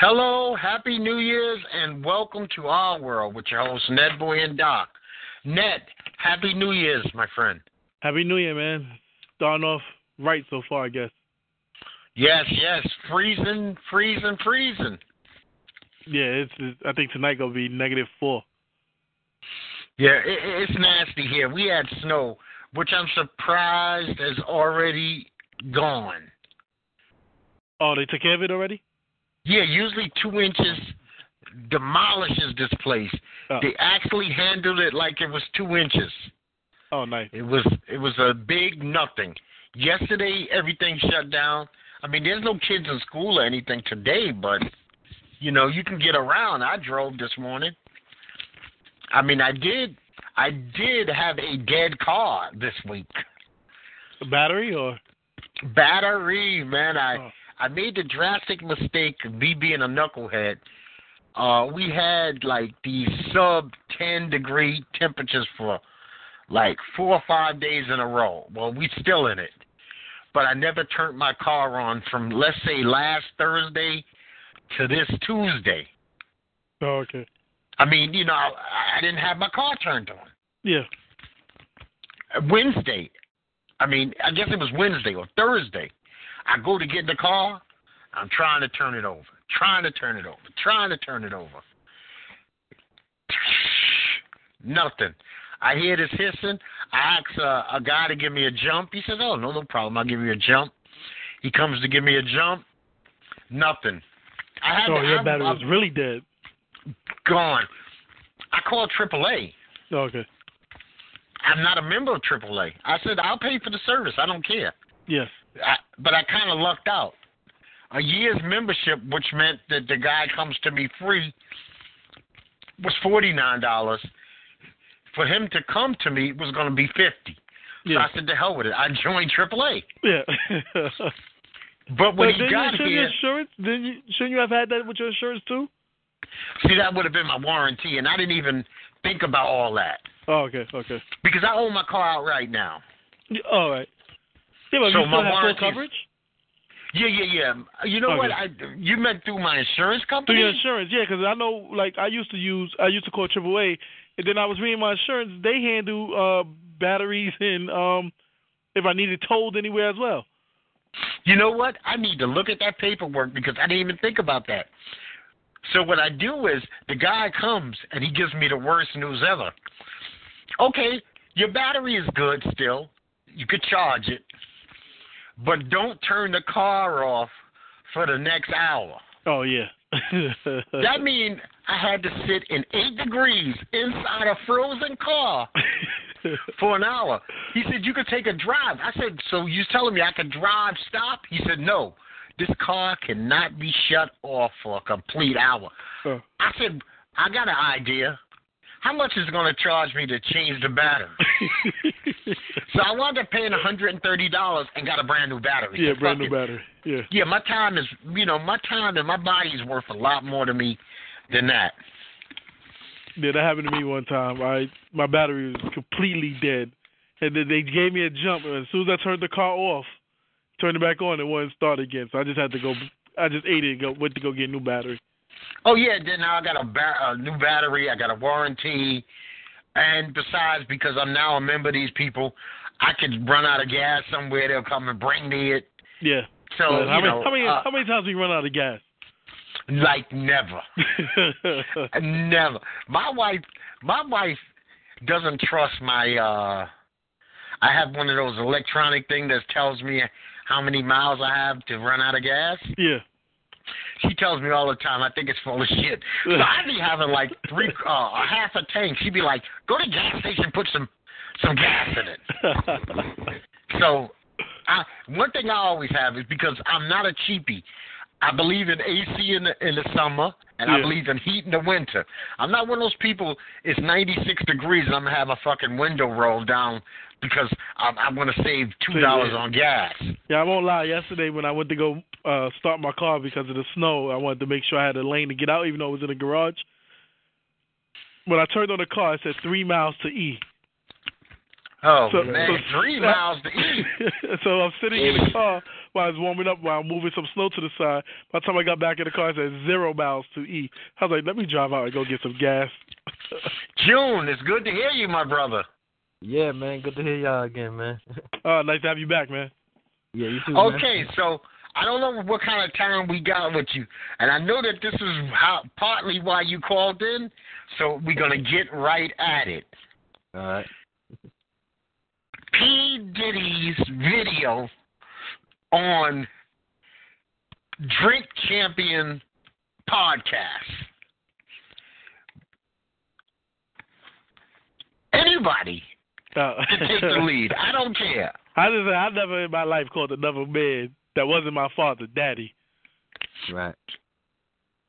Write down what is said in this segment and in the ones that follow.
Hello, Happy New Year's, and welcome to our world with your hosts, Netboy and Doc. Ned, Happy New Year's, my friend. Happy New Year, man. Starting off right so far, I guess. Yes, yes, freezing, freezing, freezing. Yeah, it's, it's I think tonight gonna be negative four. Yeah, it, it's nasty here. We had snow, which I'm surprised has already gone. Oh, they took care of it already? Yeah, usually two inches demolishes this place. Oh. They actually handled it like it was two inches. Oh, nice. It was it was a big nothing. Yesterday everything shut down. I mean, there's no kids in school or anything today, but you know you can get around. I drove this morning. I mean, I did I did have a dead car this week. A battery or? Battery, man. I Oh. I made the drastic mistake of me being a knucklehead. Uh, we had like these sub 10 degree temperatures for like four or five days in a row. Well, we still in it. But I never turned my car on from, let's say, last Thursday to this Tuesday. Oh, okay. I mean, you know, I, I didn't have my car turned on. Yeah. Wednesday, I mean, I guess it was Wednesday or Thursday. I go to get in the car. I'm trying to turn it over, trying to turn it over, trying to turn it over. Nothing. I hear this hissing. I ask uh, a guy to give me a jump. He says, "Oh, no, no problem. I'll give you a jump." He comes to give me a jump. Nothing. I had Oh, to, your I'm, battery was I'm really dead. gone. I called AAA. Oh, okay. I'm not a member of AAA. I said I'll pay for the service. I don't care. Yes. I, but I kind of lucked out. A year's membership, which meant that the guy comes to me free, was forty nine dollars. For him to come to me was going to be fifty. So Yeah. I said, "To hell with it." I joined AAA. Yeah. But when But he got you, here, insurance? Didn't you, shouldn't you have had that with your insurance too? see that would have been my warranty, and I didn't even think about all that Oh, okay. Okay. because I own my car out right now. All right. Yeah, but So you my still have full coverage Yeah, yeah, yeah. You know what? I you meant through my insurance company. through your insurance. Yeah, because I know, like, I used to use, I used to call AAA, and then I was reading my insurance. They handle uh batteries and um if I needed towed anywhere as well. You know what? I need to look at that paperwork because I didn't even think about that. So what I do is the guy comes and he gives me the worst news ever. Okay, your battery is good still. You could charge it. But don't turn the car off for the next hour. Oh yeah. That means I had to sit in eight degrees inside a frozen car for an hour. He said, You could take a drive. I said, So you telling me I could drive, stop? He said, No. This car cannot be shut off for a complete hour. Oh. I said, I got an idea. How much is it going to charge me to change the battery? so I wound up paying $130 and got a brand new battery. yeah, So brand new it. battery. Yeah. Yeah, my time is, you know, my time and my body is worth a lot more to me than that. Yeah, that happened to me one time. I my battery was completely dead, and then they gave me a jump. And as soon as I turned the car off, turned it back on, it wouldn't start again. So I just had to go. I just ate it and go went to go get a new battery. Oh yeah, then now I got a, ba- a new battery, I got a warranty, and besides, because I'm now a member of these people, I could run out of gas somewhere. They'll come and bring me it. Yeah. So But how many know, how many uh, how many times we run out of gas? like never, never. My wife, my wife, doesn't trust my. uh I have one of those electronic thing that tells me how many miles I have to run out of gas. Yeah. She tells me all the time. I think it's full of shit. So I'd be having like three, uh, a half a tank. She'd be like, "Go to the gas station, put some, some gas in it." So, I, one thing I always have is because I'm not a cheapie. I believe in AC in the in the summer, and I believe in heat in the winter. I'm not one of those people. It's 96 degrees, and I'm gonna have a fucking window rolled down because I'm, I'm gonna save two dollars on gas. yeah, I won't lie. Yesterday when I went to go uh start my car because of the snow, I wanted to make sure I had a lane to get out, even though it was in the garage. When I turned on the car, it said three miles to E. Oh So- man, so- three miles to eat. so I'm sitting in the car while I was warming up, while I'm moving some snow to the side. By the time I got back in the car, it said zero miles to E. I was like, let me drive out and go get some gas. June, it's good to hear you, my brother. Yeah, man. Good to hear y'all again, man. uh, nice to have you back, man. yeah, you too, man. Okay, so I don't know what kind of time we got with you, and I know that this is how partly why you called in. So we're gonna get right at it. All right. P Diddy's video on Drink Champion podcast. Anybody Uh, can take the lead. I don't care. I just I never in my life called another man that wasn't my father daddy. Right.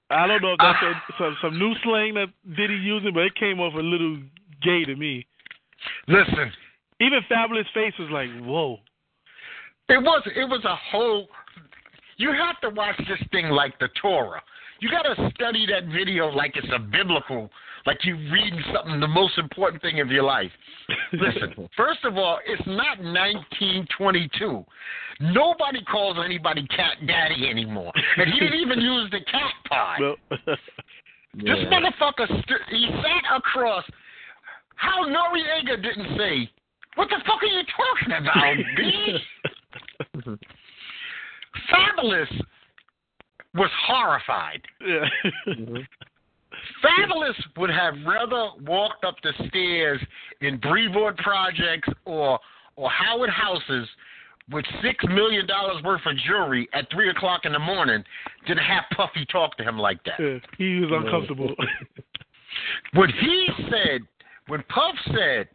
I don't know if that's Ah. a, some some new slang that Diddy using, but it came off a little gay to me. Listen, Even Fabolous Face was like, "Whoa." It was it was a whole. You have to watch this thing like the Torah. You got to study that video like it's a biblical, like you reading something, the most important thing of your life. Listen, first of all, it's not 1922. Nobody calls anybody cat daddy anymore, and he didn't even use the cat pod. Well, This Yeah. motherfucker, st- he sat across. How Noreaga didn't say, "What the fuck are you talking about, B?" Fabolous was horrified. yeah. Mm-hmm. Fabolous would have rather walked up the stairs in Brevoort Projects or or Howard Houses with six million dollars worth of jewelry at three o'clock in the morning than have Puffy talk to him like that. Yeah, he was uncomfortable. When he said, when Puff said,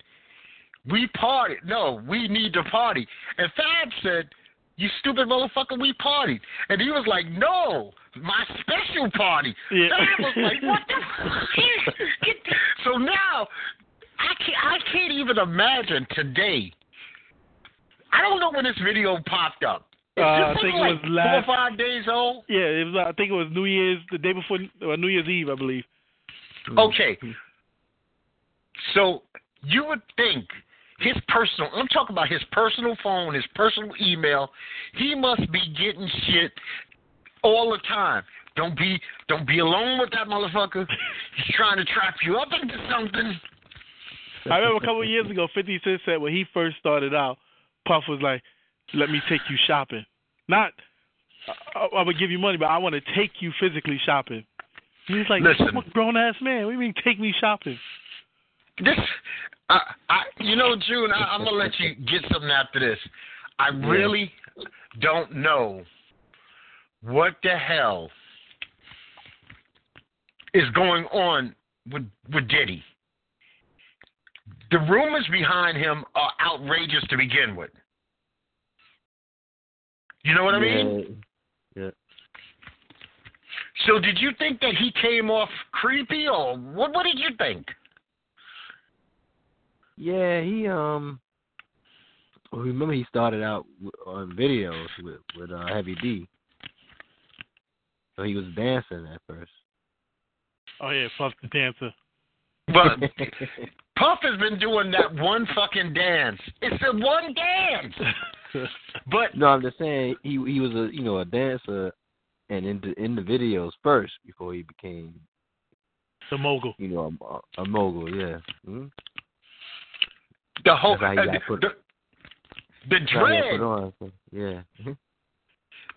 we party, no, we need to party, and Fab said, you stupid motherfucker, we partied. And he was like, no, my special party. Yeah. Fab was like, what the fuck? So now, I can't, I can't even imagine today. I don't know when this video popped up. Uh, I think it like was last- four or five days old? yeah, it was. I think it was New Year's, the day before, or New Year's Eve, I believe. Okay. So you would think his personal I'm talking about his personal phone, his personal email, he must be getting shit all the time. Don't be don't be alone with that motherfucker. He's trying to trap you up into something. I remember a couple of years ago, 50 Cent said when he first started out, Puff was like, "Let me take you shopping." Not, I, I would give you money, but I want to take you physically shopping. He was like, Listen. "I'm a grown ass man. What do you mean take me shopping?" This I I you know, June, I, I'm gonna let you get something after this. I really don't know what the hell is going on with with Diddy. The rumors behind him are outrageous to begin with. You know what I mean? Yeah. So did you think that he came off creepy or what what did you think? Yeah, he um. Well, remember he started out on videos with with uh, Heavy D. So he was dancing at first. Oh yeah, Puff the dancer. But Puff has been doing that one fucking dance. It's the one dance. But no, I'm just saying he he was a you know a dancer, and in the in the videos first before he became the mogul. you know a, a mogul. Yeah. hmm the whole That's how he uh, got the, the That's how he got dread on. So, yeah.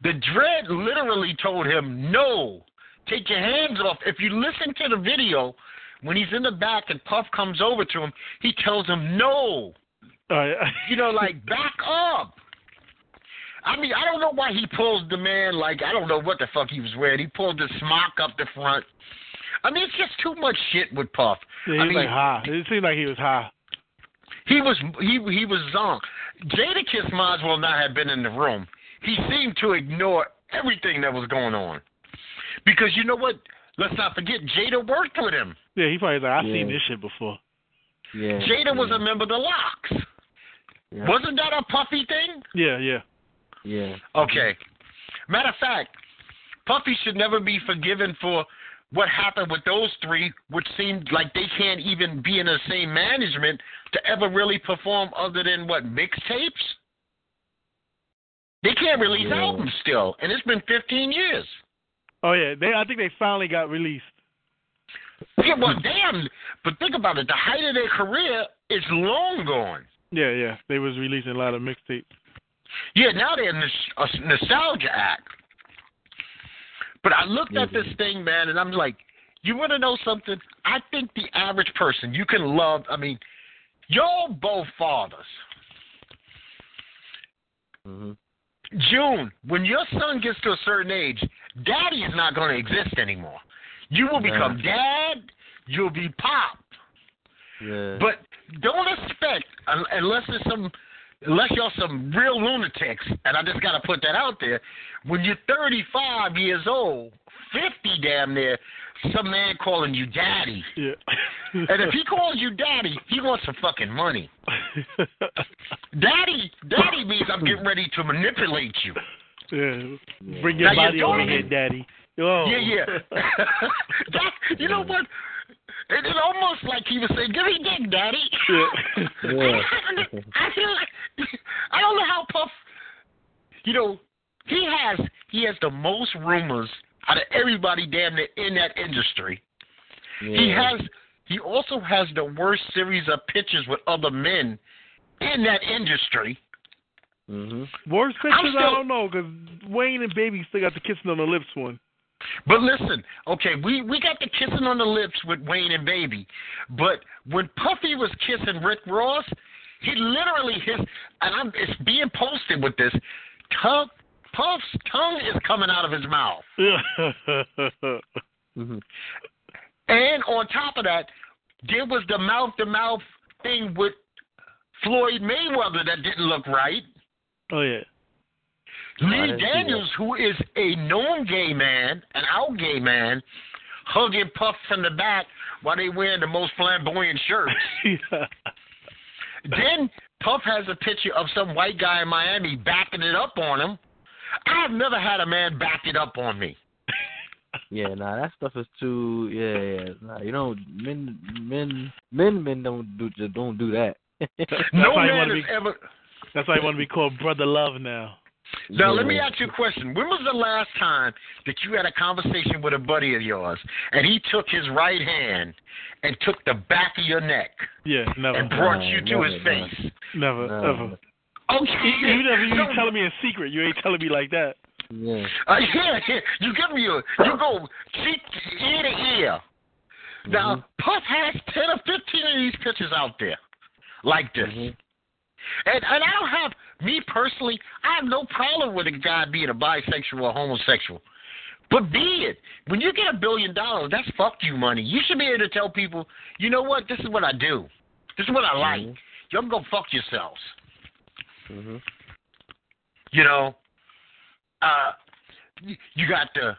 The dread literally told him no. Take your hands off. If you listen to the video, when he's in the back and Puff comes over to him, he tells him no. Yeah. You know, like back up. I mean, I don't know why he pulls the man like I don't know what the fuck he was wearing. He pulled the smock up the front. I mean, it's just too much shit with Puff. Yeah, he I was mean, like high. It seemed like he was high. he was he he was zonked. Jadakiss might as well not have been in the room. He seemed to ignore everything that was going on. Because you know what? Let's not forget Jada worked with him. Yeah, he probably was like, I've Yeah. seen this shit before. Yeah. Jada was a member of the LOX. yeah, Wasn't that a Puffy thing? Yeah, yeah. Yeah. Okay. Matter of fact, Puffy should never be forgiven for what happened with those three, which seemed like they can't even be in the same management to ever really perform other than what mixtapes. They can't release Yeah. albums still, and it's been 15 years. Oh yeah, they. I think they finally got released. Yeah, well, damn. But think about it. The height of their career is long gone. Yeah, yeah. They was releasing a lot of mixtapes. Yeah, now they're nos- a nostalgia act. But I looked at this thing, man, and I'm like, you want to know something? I think the average person, you can love, I mean, y'all both fathers. hmm June, when your son gets to a certain age, daddy is not going to exist anymore. You will become Nah. dad, you'll be pop. Yeah. But don't expect unless there's some unless y'all some real lunatics, and I just gotta put that out there, when you're thirty five years old, fifty damn near, some man calling you daddy. Yeah. And if he calls you daddy, he wants some fucking money. Daddy daddy means I'm getting ready to manipulate you. yeah. Bring your Now, body over here, daddy. Oh. Yeah, yeah. that, you know what? It, it almost like he was saying, Give me dick, daddy. Yeah. Yeah. I feel like I don't know how Puff. You know, he has he has the most rumors out of everybody damn near in that industry. He has he also has the worst series of pictures with other men in that industry. hmm Worst pictures, I don't know, because Wayne and Baby still got the kissing on the lips one. But listen, okay, we we got the kissing on the lips with Wayne and Baby, but when Puffy was kissing Rick Ross, he literally his and I'm it's being posted with this. Tongue, Puff's tongue is coming out of his mouth, hmm and on top of that, there was the mouth to mouth thing with Floyd Mayweather that didn't look right. oh yeah. Lee didn't see that. Daniels, who is a known gay man, an out gay man, hugging Puff from the back while they wearing the most flamboyant shirts. yeah. then Puff has a picture of some white guy in Miami backing it up on him. I've never had a man back it up on me. Yeah, nah, that stuff is too. Yeah, yeah. Nah, you don't. Men, men, men, men don't do just don't do that. no why man has be- ever. That's why I want to be called Brother Love now. Now, let me ask you a question. When was the last time that you had a conversation with a buddy of yours and he took his right hand and took the back of your neck Yeah, never. and brought Nah, you to never, his nah. face? Never, Nah. ever. Okay. Even if you No, telling me a secret, you ain't telling me like that. Yeah. Uh, yeah, yeah. You give me a, you go cheek ear to ear. Now, Mhm. Puff has 10 or 15 of these pictures out there like this. Mhm. And, and I don't have, me personally, I have no problem with a guy being a bisexual or homosexual. But be it. When you get a billion dollars, that's fuck you money. You should be able to tell people, you know what, this is what I do. This is what I like. Mhm. Y'all go fuck yourselves. Mhm. You know, uh, you- you got the.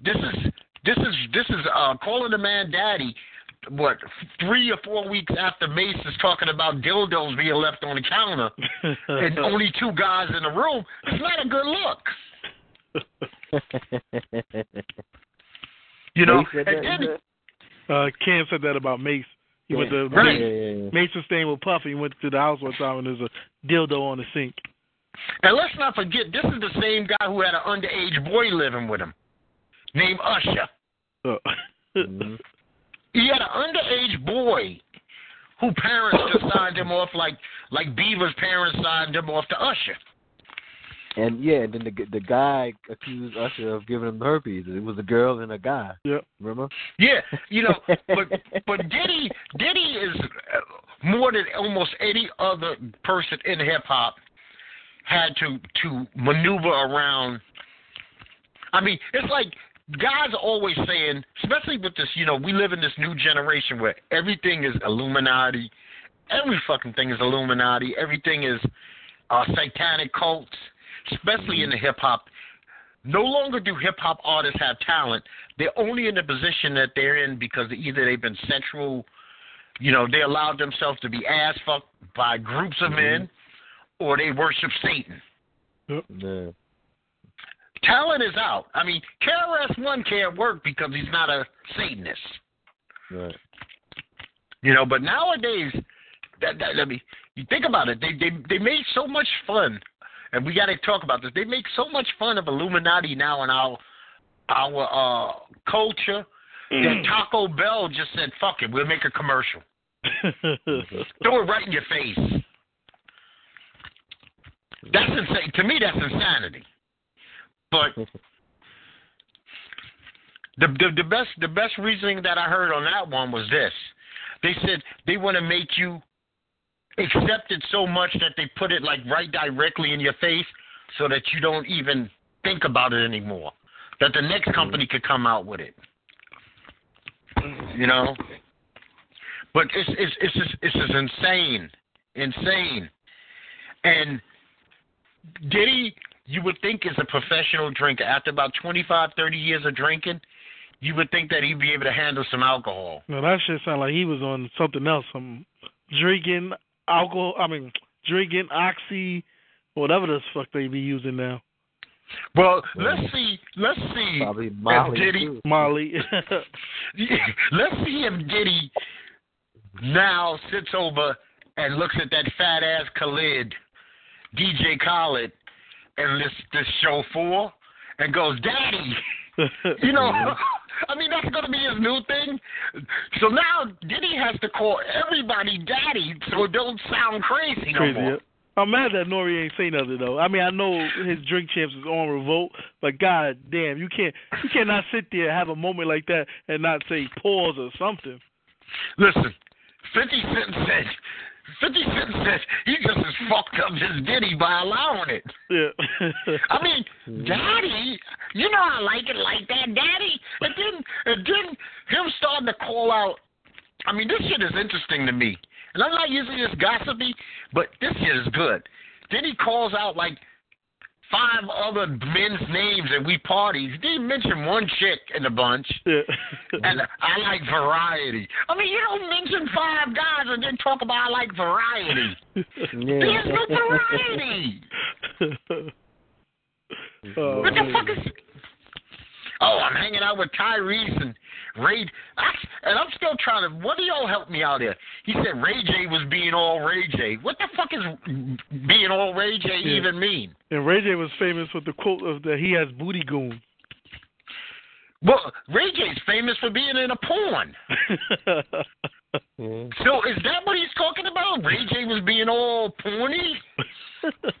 This is this is this is uh calling the man daddy. What three or four weeks after Mase is talking about dildos being left on the counter and only two guys in the room, it's not a good look. You know, and then uh, Cam said that about Mase. He went to Right. Yeah, yeah, yeah. Mase was with Puffy. He went to the house one time and there's a dildo on the sink. and let's not forget this is the same guy who had an underage boy living with him, named Usher. So, Mhm. He had an underage boy who parents just signed him off like like Bieber's parents signed him off to Usher. And yeah, and then the the guy accused Usher of giving him herpes. It was a girl and a guy. Yeah, Remember? Yeah, you know, but but Diddy Diddy is uh, more than almost any other person in hip hop had to to maneuver around. I mean, it's like guys are always saying, especially with this, you know, we live in this new generation where everything is Illuminati, every fucking thing is Illuminati, everything is uh, satanic cults, especially in the hip hop. No longer do hip hop artists have talent. They're only in the position that they're in because either they've been sexual, you know, they allowed themselves to be ass fucked by groups of men, mm-hmm. or they worship Satan. Yeah. Talent is out. I mean, KRS One can't work because he's not a Satanist. Right. You know, but nowadays, that, that, I mean, you think about it. They they they made so much fun, and we got to talk about this. They make so much fun of Illuminati now in our our uh, culture that Taco Bell just said, "Fuck it, we'll make a commercial. Throw it right in your face." That's insane. To me, that's insanity. But the, the the best the best reasoning that I heard on that one was this. They said they want to make you accept it so much that they put it like right directly in your face so that you don't even think about it anymore. That the next mm-hmm. company could come out with it. You know? But it's it's it's just, it's just insane. Insane. And Diddy, you would think is a professional drinker. After about 25, 30 years of drinking, you would think that he'd be able to handle some alcohol. No, that shit sound like he was on something else. Some drinking alcohol. I mean, drinking oxy, whatever the fuck they be using now. Well, let's see. Let's see Probably if Molly. Diddy. too. Molly. Let's see if Diddy now sits over and looks at that fat ass Khaled, DJ Khaled, and this this show four, and goes, "Daddy." You know, I mean that's gonna be his new thing. So now Diddy has to call everybody daddy so it don't sound crazy no crazy. more. Yeah. I'm mad that Nori ain't say nothing though. I mean, I know his drink champs is on revolt, but god damn, you can't you cannot sit there and have a moment like that and not say pause or something. Listen, Fifty Cent said Fifty Cent said he just as fucked up his Diddy by allowing it. Yeah. I mean, Daddy, you know I like it like that, Daddy. And then, and then him starting to call out. I mean, this shit is interesting to me, and I'm not usually this gossipy, but this shit is good. Then he calls out like five other men's names and we parties. He didn't mention one chick in the bunch. yeah. And I like variety. I mean, you don't mention five guys and then talk about I like variety. Yeah. There's no variety. oh, What the fuck is? Oh, I'm hanging out with Tyrese and Ray. I, and I'm still trying to. What do y'all help me out here? He said Ray J was being all Ray J. What the fuck is being all Ray J Yeah. even mean? And Ray J was famous with the quote of that he has booty goons. Well, Ray J's famous for being in a porn. So is that what he's talking about? Ray J was being all porny.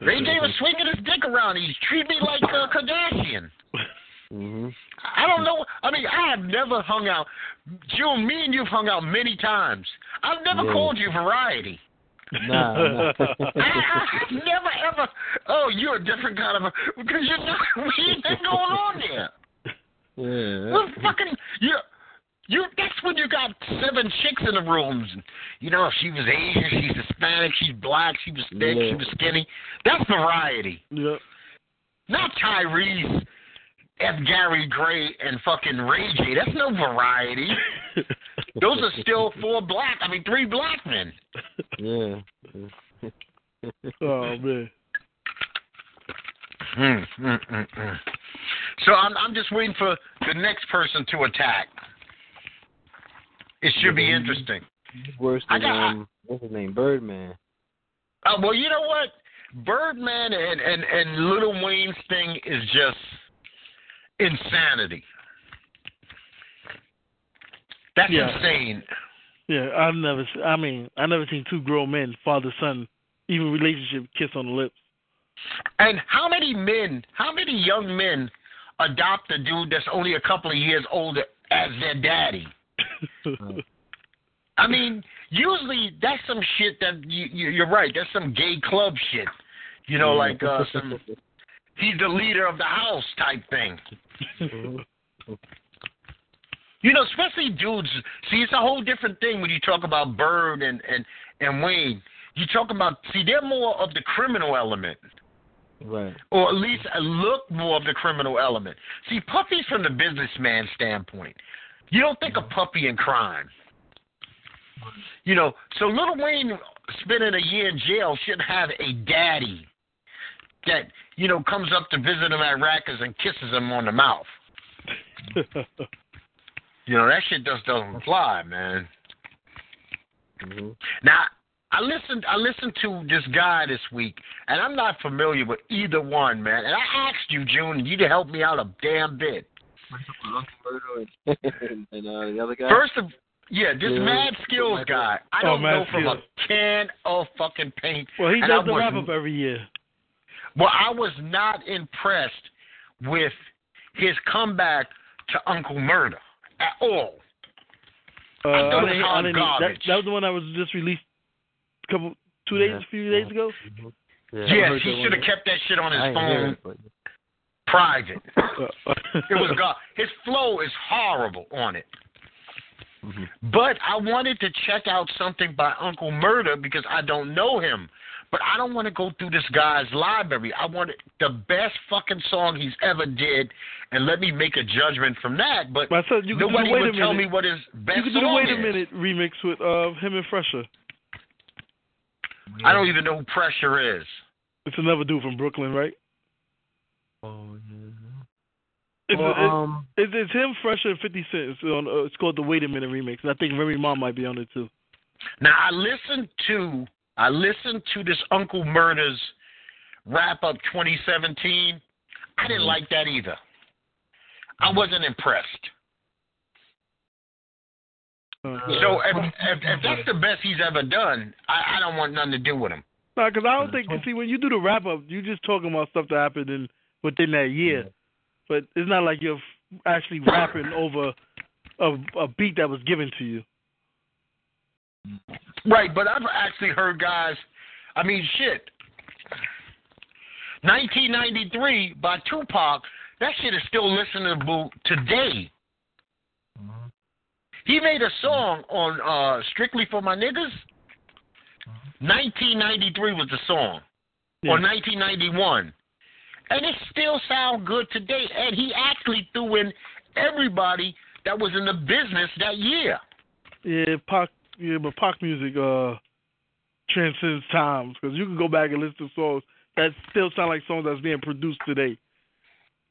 Ray J was swinging his dick around. He's treating me like a Kardashian. Mhm. I don't know. I mean, I have never hung out. June, me and you've hung out many times. I've never Yeah. called you variety. Nah, nah. I, I've never ever. Oh, you're a different kind of a because you're not. What ain't going on there? yeah. Well, fucking you. You that's when you got seven chicks in the rooms. You know, she was Asian, she's Hispanic, she's black, she was thick, Yeah. she was skinny. That's variety. yep. Not Tyrese, F. Gary Gray, and fucking Ray J. That's no variety. Those are still four black. I mean, three black men. Yeah. Oh man. Mm, mm, mm. So I'm I'm just waiting for the next person to attack. It should be interesting. Worse I than got- um, what's his name, Birdman. Uh, well, you know what? Birdman and, and, and Little Wayne's thing is just insanity. That's Yeah. insane. Yeah, I've never. I mean, I've never seen two grown men, father son, even relationship, kiss on the lips. And how many men, how many young men adopt a dude that's only a couple of years older as their daddy? I mean, usually that's some shit that you, you, you're right. That's some gay club shit. You know, like uh, some he's the leader of the house type thing. You know, especially dudes. See, it's a whole different thing when you talk about Bird and and and Wayne. You talk about see, they're more of the criminal element. Right. Or at least look more of the criminal element. See, Puffy's from the businessman standpoint. You don't think of Puffy in crime. You know, so Little Wayne spending a year in jail shouldn't have a daddy that, you know, comes up to visit him at Rikers and kisses him on the mouth. you know, that shit just doesn't fly, man. Mm-hmm. Now, I listened. I listened to this guy this week, and I'm not familiar with either one, man. And I asked you, June, and you to help me out a damn bit. And, and uh, the other guy. First of yeah, this Yeah. Mad Skillz guy. I Oh, don't know Mad from Skills. a can of fucking paint. well, he does the wrap up every year. Well, I was not impressed with his comeback to Uncle Murder at all. Uh, I thought it was didn't- hot that, that was the one that was just released a couple, two days, Yeah. a few days ago. Yeah, yes, he should have kept that shit on his I didn't hear phone it, but private. It was God. His flow is horrible on it. Mhm. But I wanted to check out something by Uncle Murder because I don't know him. But I don't want to go through this guy's library. I want the best fucking song he's ever did, and let me make a judgment from that. But I said you nobody would tell minute. me what his best you could do the wait a is. minute remix with uh, him and Fresher. I don't even know who Pressure is. It's another dude from Brooklyn, right? Oh, yeah. It's, Well, it- um, it's, it's him, Fresher, and Fifty Cent. It's, on, uh, it's called the Wait a Minute remix, and I think Remy Ma might be on it too. Now I listened to I listened to this Uncle Murder's wrap up 2017. I didn't Mhm. like that either. I wasn't impressed. Uh, So if, if if that's the best he's ever done, I, I don't want nothing to do with him. No, because I don't think. See, when you do the wrap up, you're just talking about stuff that happened in within that year, but it's not like you're actually rapping over a, a beat that was given to you. Right, but I've actually heard guys. I mean, shit. 1993 by Tupac. That shit is still listenable today. Mhm. He made a song on uh Strictly for My Niggas. 1993 was the song, Yeah. or 1991, and it still sound good today. And he actually threw in everybody that was in the business that year. Yeah, Pac. Yeah, but Pac music uh transcends times because you can go back and listen to songs that still sound like songs that's being produced today.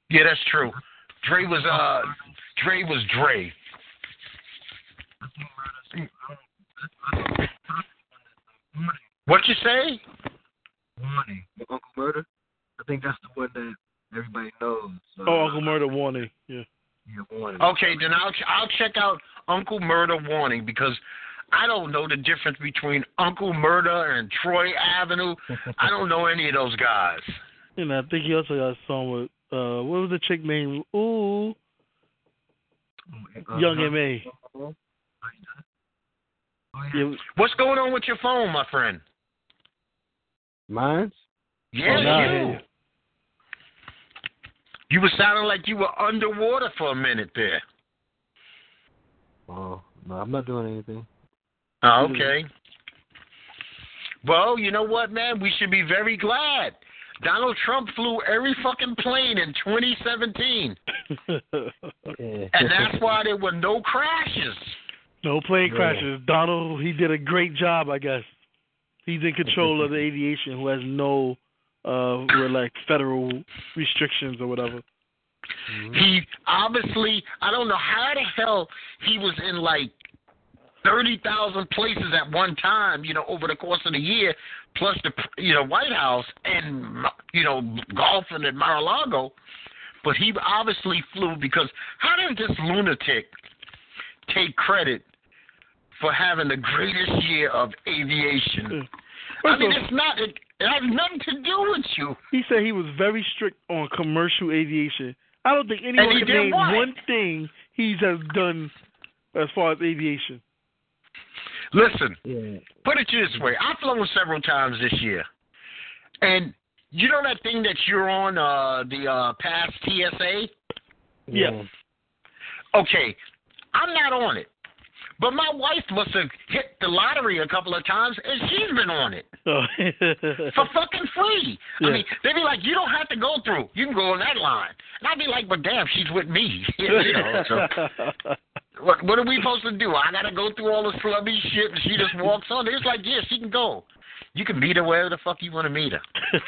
Yeah, that's true. Dre was uh, Dre was Dre. What you say? Warning. Uncle Murder. I think that's the one that everybody knows. Uh, Oh, Uncle Murder Warning. Yeah. Yeah, Warning. Okay, then I'll I'll check out Uncle Murder Warning because I don't know the difference between Uncle Murder and Troy Avenue. I don't know any of those guys. And I think he also got a song with uh what was the chick name? Ooh, Uh, Young uh, M.A. Oh, yeah. Yeah, What's going on with your phone, my friend? Mine's? Yeah, Oh, now you. you. You were sounding like you were underwater for a minute there. Oh, no, I'm not doing anything. Oh, okay. Well, you know what, man? We should be very glad. Donald Trump flew every fucking plane in 2017, and that's why there were no crashes. no plane Yeah. crashes. Donald, he did a great job, I guess. He's in control of the aviation, who has no uh, were like federal restrictions or whatever. He obviously, I don't know how the hell he was in like 30,000 places at one time, you know, over the course of the year, plus the, you know, White House and, you know, golfing at Mar-a-Lago. But he obviously flew because how does this lunatic take credit for having the greatest year of aviation? I mean, it's not. It, it has nothing to do with you. he said he was very strict on commercial aviation. I don't think anyone can name what? one thing he's has done as far as aviation. Listen, Yeah. put it this way: I've flown several times this year, and you know that thing that you're on, uh, the uh, past TSA. Yeah. Okay, I'm not on it, but my wife must have hit the lottery a couple of times, and she's been on it Oh. for fucking free. Yeah. I mean, they'd be like, "You don't have to go through. You can go on that line." And I'd be like, "But damn, she's with me." you know, so what what are we supposed to do? I gotta go through all the slubby shit, and she just walks on. It's like, yeah, she can go. You can meet her wherever the fuck you want to meet her.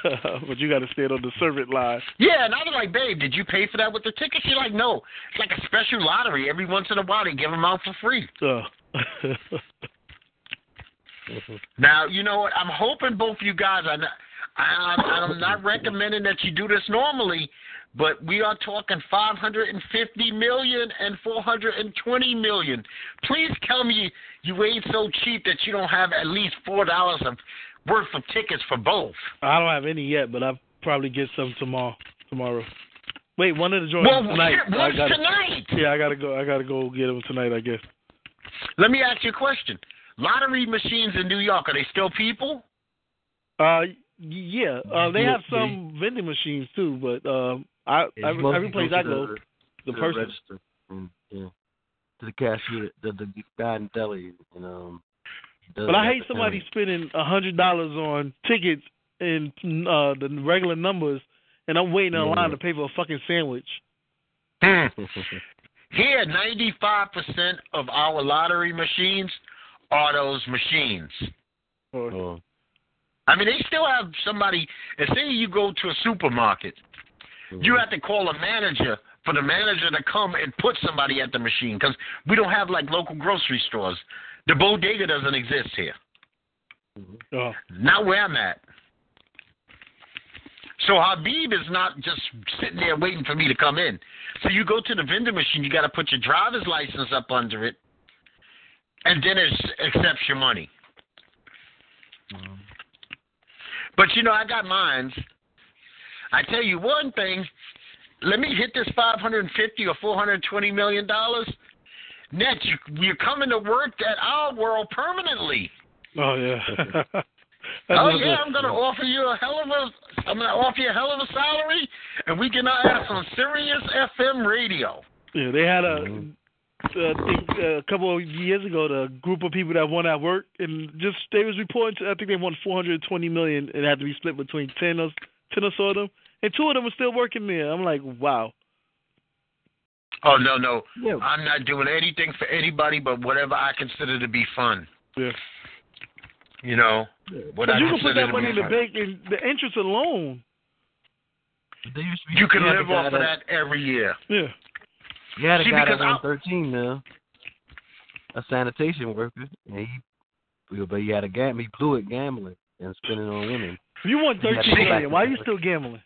but you got to stand on the servant line. Yeah, and I was like, babe, did you pay for that with the ticket? She's like, no. It's like a special lottery. Every once in a while, they give them out for free. Oh. Now, you know what? I'm hoping both of you guys. are not, I, I'm, I'm not recommending that you do this normally, but we are talking 550 million and 420 million. Please tell me you ain't so cheap that you don't have at least four dollars of worth of tickets for both. I don't have any yet, but I'll probably get some tomorrow. Tomorrow. Wait, one of the joints Well, tonight. shit, I what's gotta, tonight? Yeah, I gotta go. I gotta go get them tonight. I guess. Let me ask you a question. Lottery machines in New York, are they still people? Uh, yeah. Uh, they have some vending machines too, but um, I Yeah, you every, every place I go, the, the person. register. Yeah. To the cashier, the the guy in the deli, and um. But I hate somebody spending a hundred dollars on tickets and uh the regular numbers, and I'm waiting in Yeah. line to pay for a fucking sandwich. Here, 95% of our lottery machines are those machines. Oh. I mean, they still have somebody, and say you go to a supermarket, you Mhm. have to call a manager for the manager to come and put somebody at the machine because we don't have like local grocery stores. The bodega doesn't exist here. Mhm. oh, Not where I'm at. So Habib is not just sitting there waiting for me to come in. So you go to the vending machine, you got to put your driver's license up under it, and then it accepts your money. Mhm. But you know, I got mines. I tell you one thing. Let me hit this 550 or 420 million dollars. Net, you, you're coming to work at our world permanently. oh yeah. Oh yeah, the- I'm gonna offer you a hell of a I'm gonna offer you a hell of a salary, and we can have some Sirius FM radio. Yeah, they had a. Uh, I think uh, a couple of years ago, the group of people that won at work, and just they was reporting. To, I think they won 420 million. It had to be split between ten or ten or so of them, and two of them were still working there. I'm like, wow. Oh no no, Yeah. I'm not doing anything for anybody but whatever I consider to be fun. Yeah. You know what But I you can put that money in the bank, and the interest alone. There used to be, You can live off of that every year. Yeah. You had a See, guy that won 13 now, a sanitation worker, and he, but he had a gam, he blew it gambling and spending on women. You won Yeah, 13 see- million. Why are you still gambling?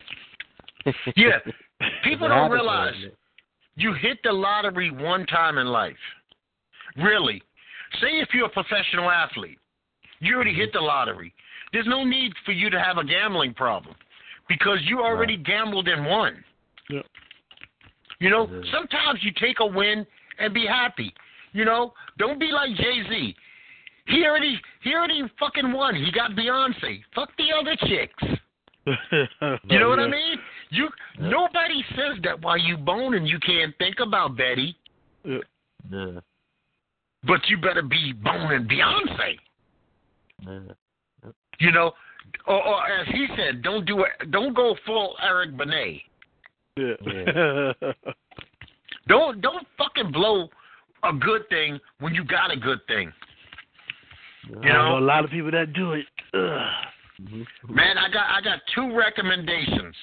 Yeah. People don't realize was- you hit the lottery one time in life. Really. Say if you're a professional athlete, you already hit the lottery. There's no need for you to have a gambling problem because you already gambled and won. Yep. You know, sometimes you take a win and be happy. You know, don't be like Jay Z. He already he already fucking won. He got Beyonce. Fuck the other chicks. You know what I mean? You nobody says that while you boning you can't think about Betty, Yeah. Yeah, but you better be boning Beyonce. yeah. You know, or, or as he said, don't do it. Don't go full Eric Benet. Yeah. Don't don't fucking blow a good thing when you got a good thing. You know, know a lot of people that do it. Ugh. Mhm. man, I got I got two recommendations.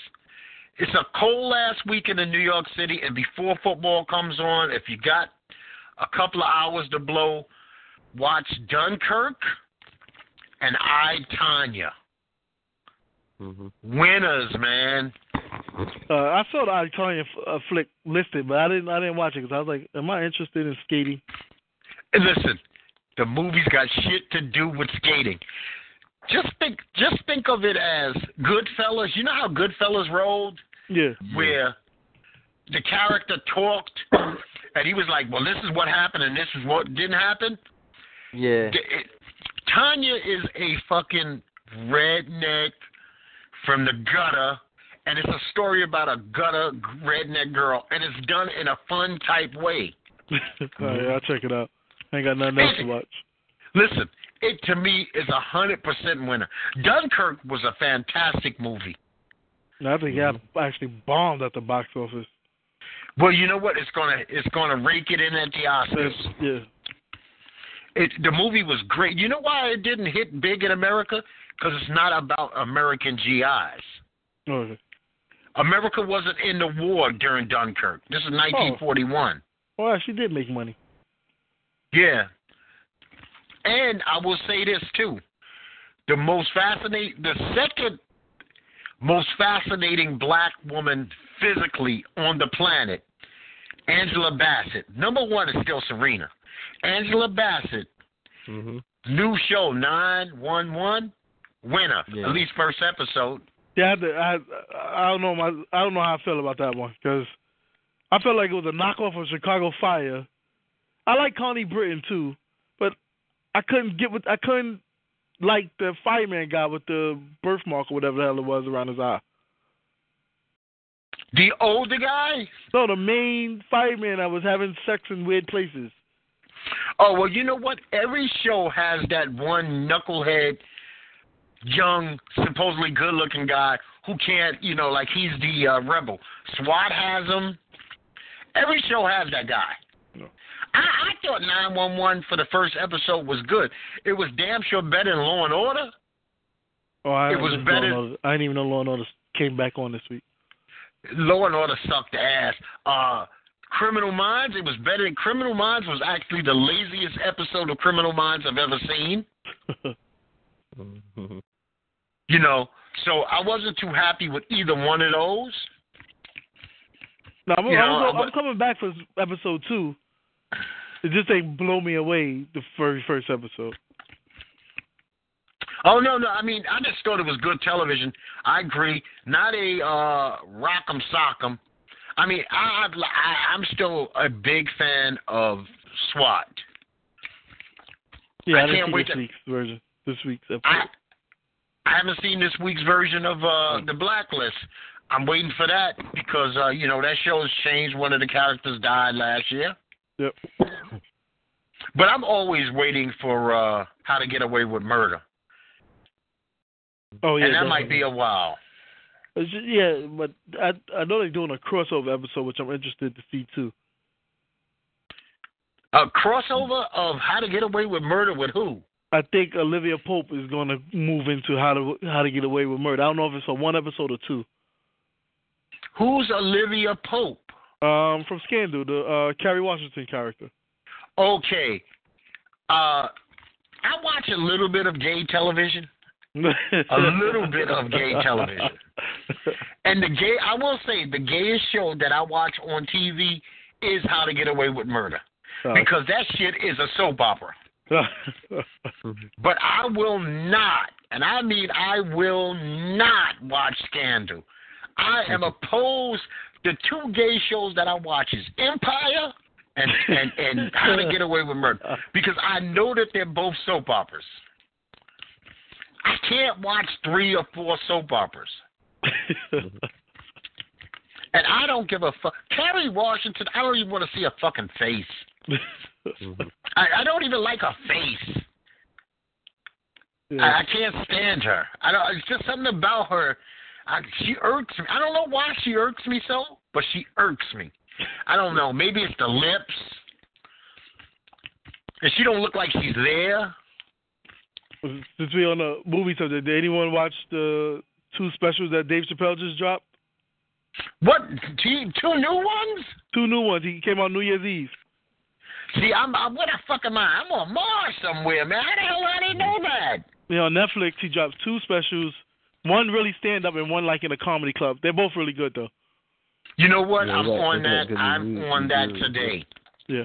It's a cold last weekend in New York City, and before football comes on, if you got a couple of hours to blow, watch Dunkirk and I, Tonya. Mhm. Winners, man. Uh, I saw the Italian f- uh, flick listed, but I didn't. I didn't watch it because I was like, "Am I interested in skating?" And listen, the movie's got shit to do with skating. just think just think of it as Goodfellas. You know how Goodfellas rolled, Yeah. where the character talked, and he was like, "Well, this is what happened, and this is what didn't happen." Yeah. The- it- Tanya is a fucking redneck from the gutter, and it's a story about a gutter redneck girl, and it's done in a fun type way. Oh, All right, I'll check it out. I ain't got nothing else to watch. Listen, it to me is a hundred percent winner. Dunkirk was a fantastic movie. I think Mm-hmm. I actually bombed at the box office. Well, you know what? It's gonna it's gonna rake it in at the Oscars. Yeah. It the movie was great. You know why it didn't hit big in America? Because it's not about American GIs. Okay. America wasn't in the war during Dunkirk. This is 1941. Well, she did make money. Yeah. And I will say this too. The most fascinating the second most fascinating black woman physically on the planet, Angela Bassett. Number one is still Serena. Angela Bassett, hmm new show nine one one, winner. Yeah. At least first episode. Yeah, I, to, I, I don't know my I don't know how I feel about that one because I felt like it was a knockoff of Chicago Fire. I like Connie Britton too, but I couldn't get with I couldn't like the fireman guy with the birthmark or whatever the hell it was around his eye. The older guy? No, the main fireman that was having sex in weird places. Oh well, you know what? Every show has that one knucklehead, young, supposedly good-looking guy who can't, you know, like he's the uh, rebel. SWAT has him. Every show has that guy. No. I, I thought 911 for the first episode was good. It was damn sure better than Law and Order. Oh, I It was better- Law and Order. I didn't even know Law and Order came back on this week. Law and Order sucked ass. Uh, Criminal Minds, it was better than Criminal Minds. Was actually the laziest episode of Criminal Minds I've ever seen. You know, so I wasn't too happy with either one of those. No, I'm, know, I'm, I- I'm coming back for episode two. It just ain't blow me away the very first episode. Oh no, no. I mean, I just thought it was good television. I agree. Not a uh, rock'em sock'em. I mean, I, I I'm still a big fan of SWAT. Yeah, I I, can't see wait this to- week's version. This week's episode. I I haven't seen this week's version of uh, the Blacklist. I'm waiting for that because uh, you know that show has changed. One of the characters died last year. Yep. But I'm always waiting for uh, How to Get Away with Murder, Oh yeah, and that might be a while. Just- yeah, but I I know they're doing a crossover episode, which I'm interested to see too. A crossover of How to Get Away with Murder with who? I think Olivia Pope is going to move into how to how to get away with murder. I don't know if it's a one episode or two. Who's Olivia Pope? Um, from Scandal, the uh, Kerry Washington character. Okay. Uh, I watch a little bit of gay television, a little bit of gay television. and the gay. I will say the gayest show that I watch on TV is How to Get Away with Murder because that shit is a soap opera. But I will not, and I mean I will not watch Scandal. I am opposed. The two gay shows that I watch is Empire and and and How to Get Away with Murder because I know that they're both soap operas. I can't watch three or four soap operas, and I don't give a fuck. Kerry Washington, I don't even want to see a fucking face. I, I don't even like her face. yeah. I, I can't stand her. I don't. It's just something about her. I, she irks me. I don't know why she irks me so, but she irks me. I don't know. Maybe it's the lips, and she don't look like she's there. Since we on the movie subject, did anyone watch the two specials that Dave Chappelle just dropped? What? Two, two new ones? Two new ones. He came out New Year's Eve. See, I'm. I, what the fuck am I? I'm on Mars somewhere, man. How the hell I didn't know that? Yeah, on Netflix, he dropped two specials. One really stand up and one like in a comedy club. They're both really good though. You know what? Yeah, I'm that- on that that. I'm reviews, on that reviews. today. Yeah.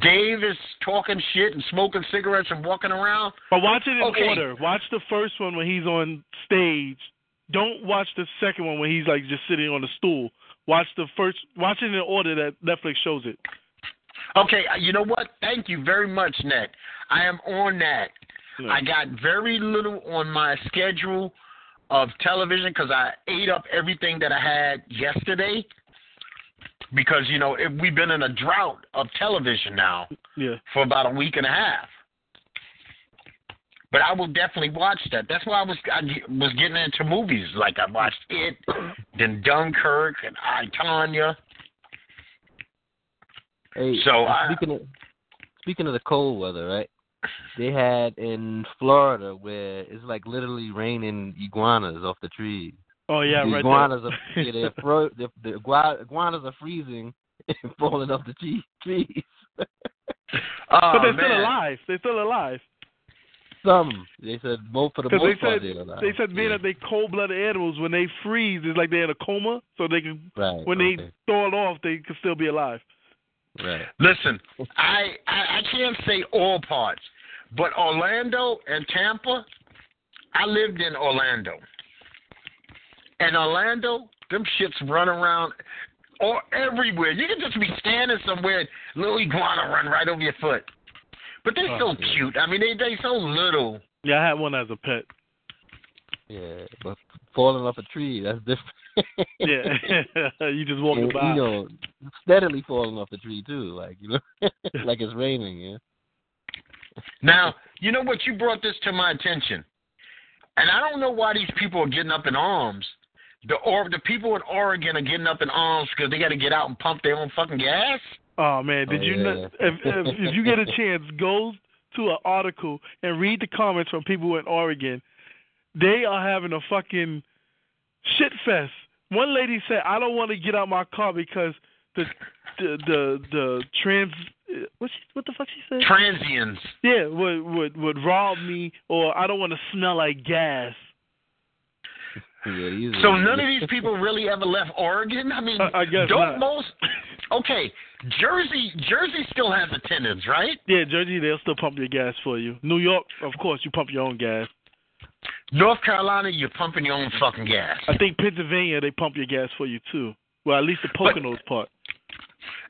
Dave is talking shit and smoking cigarettes and walking around. But watch it in Okay. order. Watch the first one when he's on stage. Don't watch the second one when he's like just sitting on a stool. Watch the first. Watch it in order that Netflix shows it. Okay, uh, you know what? Thank you very much, Net. I am on that. Yeah. I got very little on my schedule of television because I ate up everything that I had yesterday. Because you know it, we've been in a drought of television now yeah. for about a week and a half. But I will definitely watch that. That's why I was I was getting into movies. Like I watched it, then Dunkirk and I Tonya. Hey, So, uh, I- of speaking of the cold weather, right? They had in Florida where it's like literally raining iguanas off the trees. Oh yeah, the right iguanas there. are yeah, they're fro- the, the iguanas are freezing and falling off the tree- trees. Oh, but they're still alive. They're still alive. Some they said most for the Because they most part said they're alive. they said being yeah. that they cold blooded animals when they freeze it's like they're in a coma, so they can right when okay, they throw it off they can still be alive. Right. Listen, I, I I can't say all parts, but Orlando and Tampa, I lived in Orlando. And Orlando, them shits run around or everywhere. You can just be standing somewhere, and little iguana run right over your foot. But they're Oh, so yeah. cute. I mean, they they so little. Yeah, I had one as a pet. Yeah, but falling off a tree that's different. Yeah, you just walking And, by. you know, steadily falling off the tree too, like you know, like it's raining. Yeah. Now, you know what? You brought this to my attention, and I don't know why these people are getting up in arms. The or the people in Oregon are getting up in arms because they got to get out and pump their own fucking gas. Oh man, did Oh, you yeah. know? If, if if you get a chance, go to an article and read the comments from people in Oregon. They are having a fucking shit fest. One lady said, "I don't want to get out my car because the the the, the trans uh, what she, what the fuck she said? Transients. yeah, would would would rob me, or I don't want to smell like gas." Yeah, So none of these people really ever left Oregon. I mean, I- I guess don't not. most? Okay, Jersey. Jersey still has attendants, right? Yeah, Jersey, they'll still pump your gas for you. New York, of course, you pump your own gas. North Carolina, you're pumping your own fucking gas. I think Pennsylvania, they pump your gas for you too. Well, at least the Poconos part.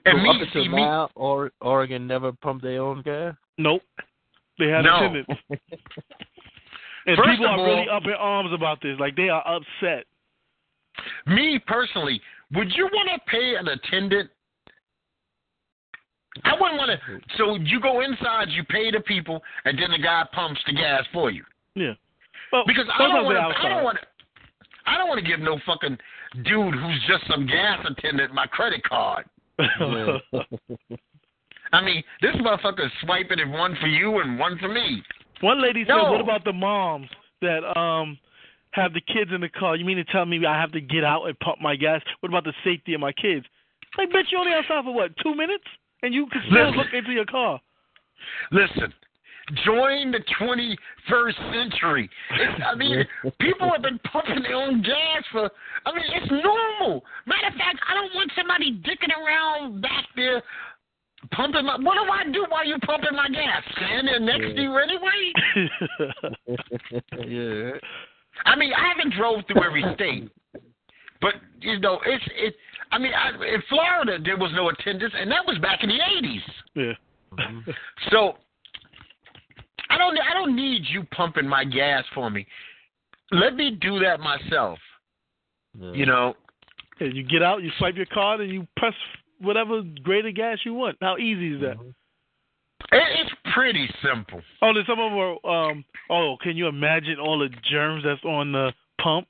And so me, up until see, me, now, or, Oregon never pumped their own gas. Nope. They had No. attendants. And First people are all- really up in arms about this. Like they are upset. me personally, would you want to pay an attendant? I wouldn't want to. So you go inside, you pay the people, and then the guy pumps the gas for you. Yeah. Well, Because I don't want to. I don't want to. I don't want to give no fucking dude who's just some gas attendant my credit card. I mean, this motherfucker's swiping it one for you and one for me. One lady said, "What about the moms that um have the kids in the car? You mean to tell me I have to get out and pump my gas? What about the safety of my kids? Like, bitch, you only outside for what? Two minutes, and you can still Listen. look into your car. Listen, join the 21st century. It's, I mean, people have been pumping their own gas for. I mean, it's normal. Matter of fact, I don't want somebody dicking around back there pumping my. What do I do while you're pumping my gas? Stand there next to you anyway. yeah. I mean, I haven't drove through every state, but you know, it's it. I mean, I, in Florida there was no attendance, and that was back in the 80s. yeah. So I don't I don't need you pumping my gas for me. Let me do that myself. Yeah. You know. And you get out, you swipe your card, and you press whatever grade of gas you want. How easy is that? Mhm. It's pretty simple. Oh, then some of them are. Um, oh, can you imagine all the germs that's on the pump?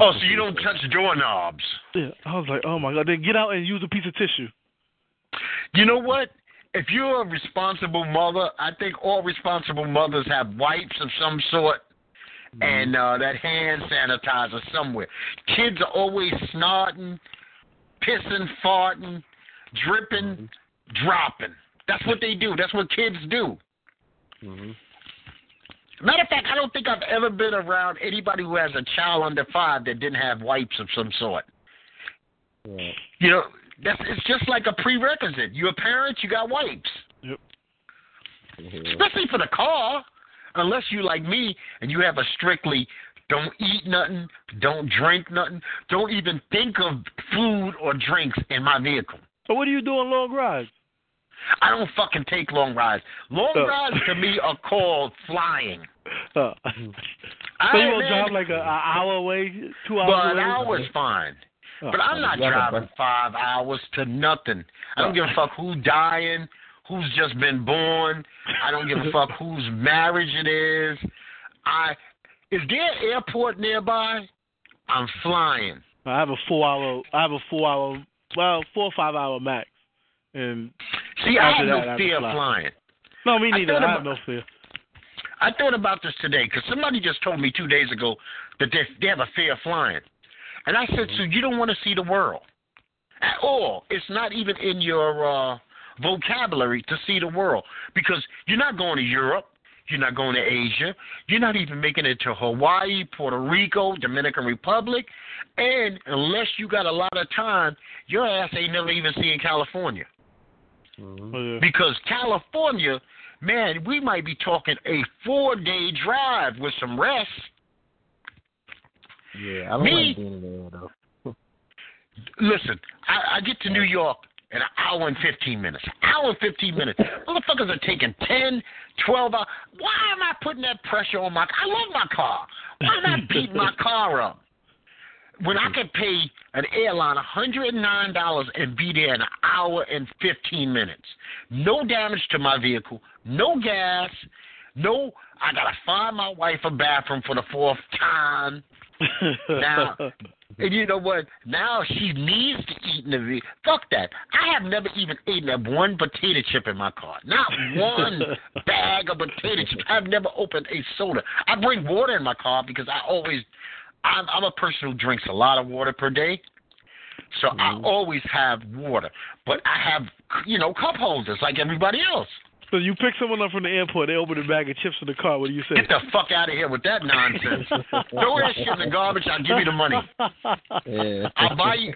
Oh, so you don't touch doorknobs. Yeah, I was like, oh my god. Then get out and use a piece of tissue. You know what? If you're a responsible mother, I think all responsible mothers have wipes of some sort and uh, that hand sanitizer somewhere. Kids are always snorting, pissing, farting, dripping, dropping. That's what they do. That's what kids do. Mhm. Matter of fact, I don't think I've ever been around anybody who has a child under five that didn't have wipes of some sort. Right. You know, That's it's just like a prerequisite. You're a parent, you got wipes. Yep. Especially for the car. Unless you like me and you have a strictly don't eat nothing, don't drink nothing, don't even think of food or drinks in my vehicle. So what do you do on long rides? I don't fucking take long rides. Long Oh. rides to me are called flying. Uh, so I you gonna man, drive like a, a hour away, two hours But an away? hour's fine. Oh. But I'm oh, not driving five hours to nothing. I don't give a fuck who's dying, who's just been born. I don't give a fuck whose marriage it is. I is there an airport nearby? I'm flying. I have a four hour. I have a four hour. Well, four or five hour max. And See, I have that, no fear of flying. no, me I neither. I, have no fear. I thought about this today because somebody just told me two days ago that they they have a fear of flying, and I said, so you don't want to see the world at all. It's not even in your uh, vocabulary to see the world because you're not going to Europe. You're not going to Asia. You're not even making it to Hawaii, Puerto Rico, Dominican Republic. And unless you got a lot of time, your ass ain't never even seeing California. Mhm. Oh, yeah. Because California, man, we might be talking a four day drive with some rest. Yeah, I don't Me- like being there though. Listen, I, I get to New York in an hour and 15 minutes. Hour and 15 minutes. Motherfuckers are taking 10, 12 hours. Why am I putting that pressure on my car? I love my car. Why am I beating my car up? When I can pay an airline $109 and be there in an hour and 15 minutes. No damage to my vehicle, no gas, no, I got to find my wife a bathroom for the fourth time. Now- And you know what? Now she needs to eat in the. Fuck that. I have never even eaten a one potato chip in my car. Not one bag of potato chips. I've never opened a soda. I bring water in my car because I always, I'm, I'm a person who drinks a lot of water per day. So I mm-hmm. always have water. But I have, you know, cup holders like everybody else. So you pick someone up from the airport. They open a bag of chips in the car. What do you say? Get the fuck out of here with that nonsense. Throw that shit in the garbage. I'll give you the money. Yeah. I'll buy you.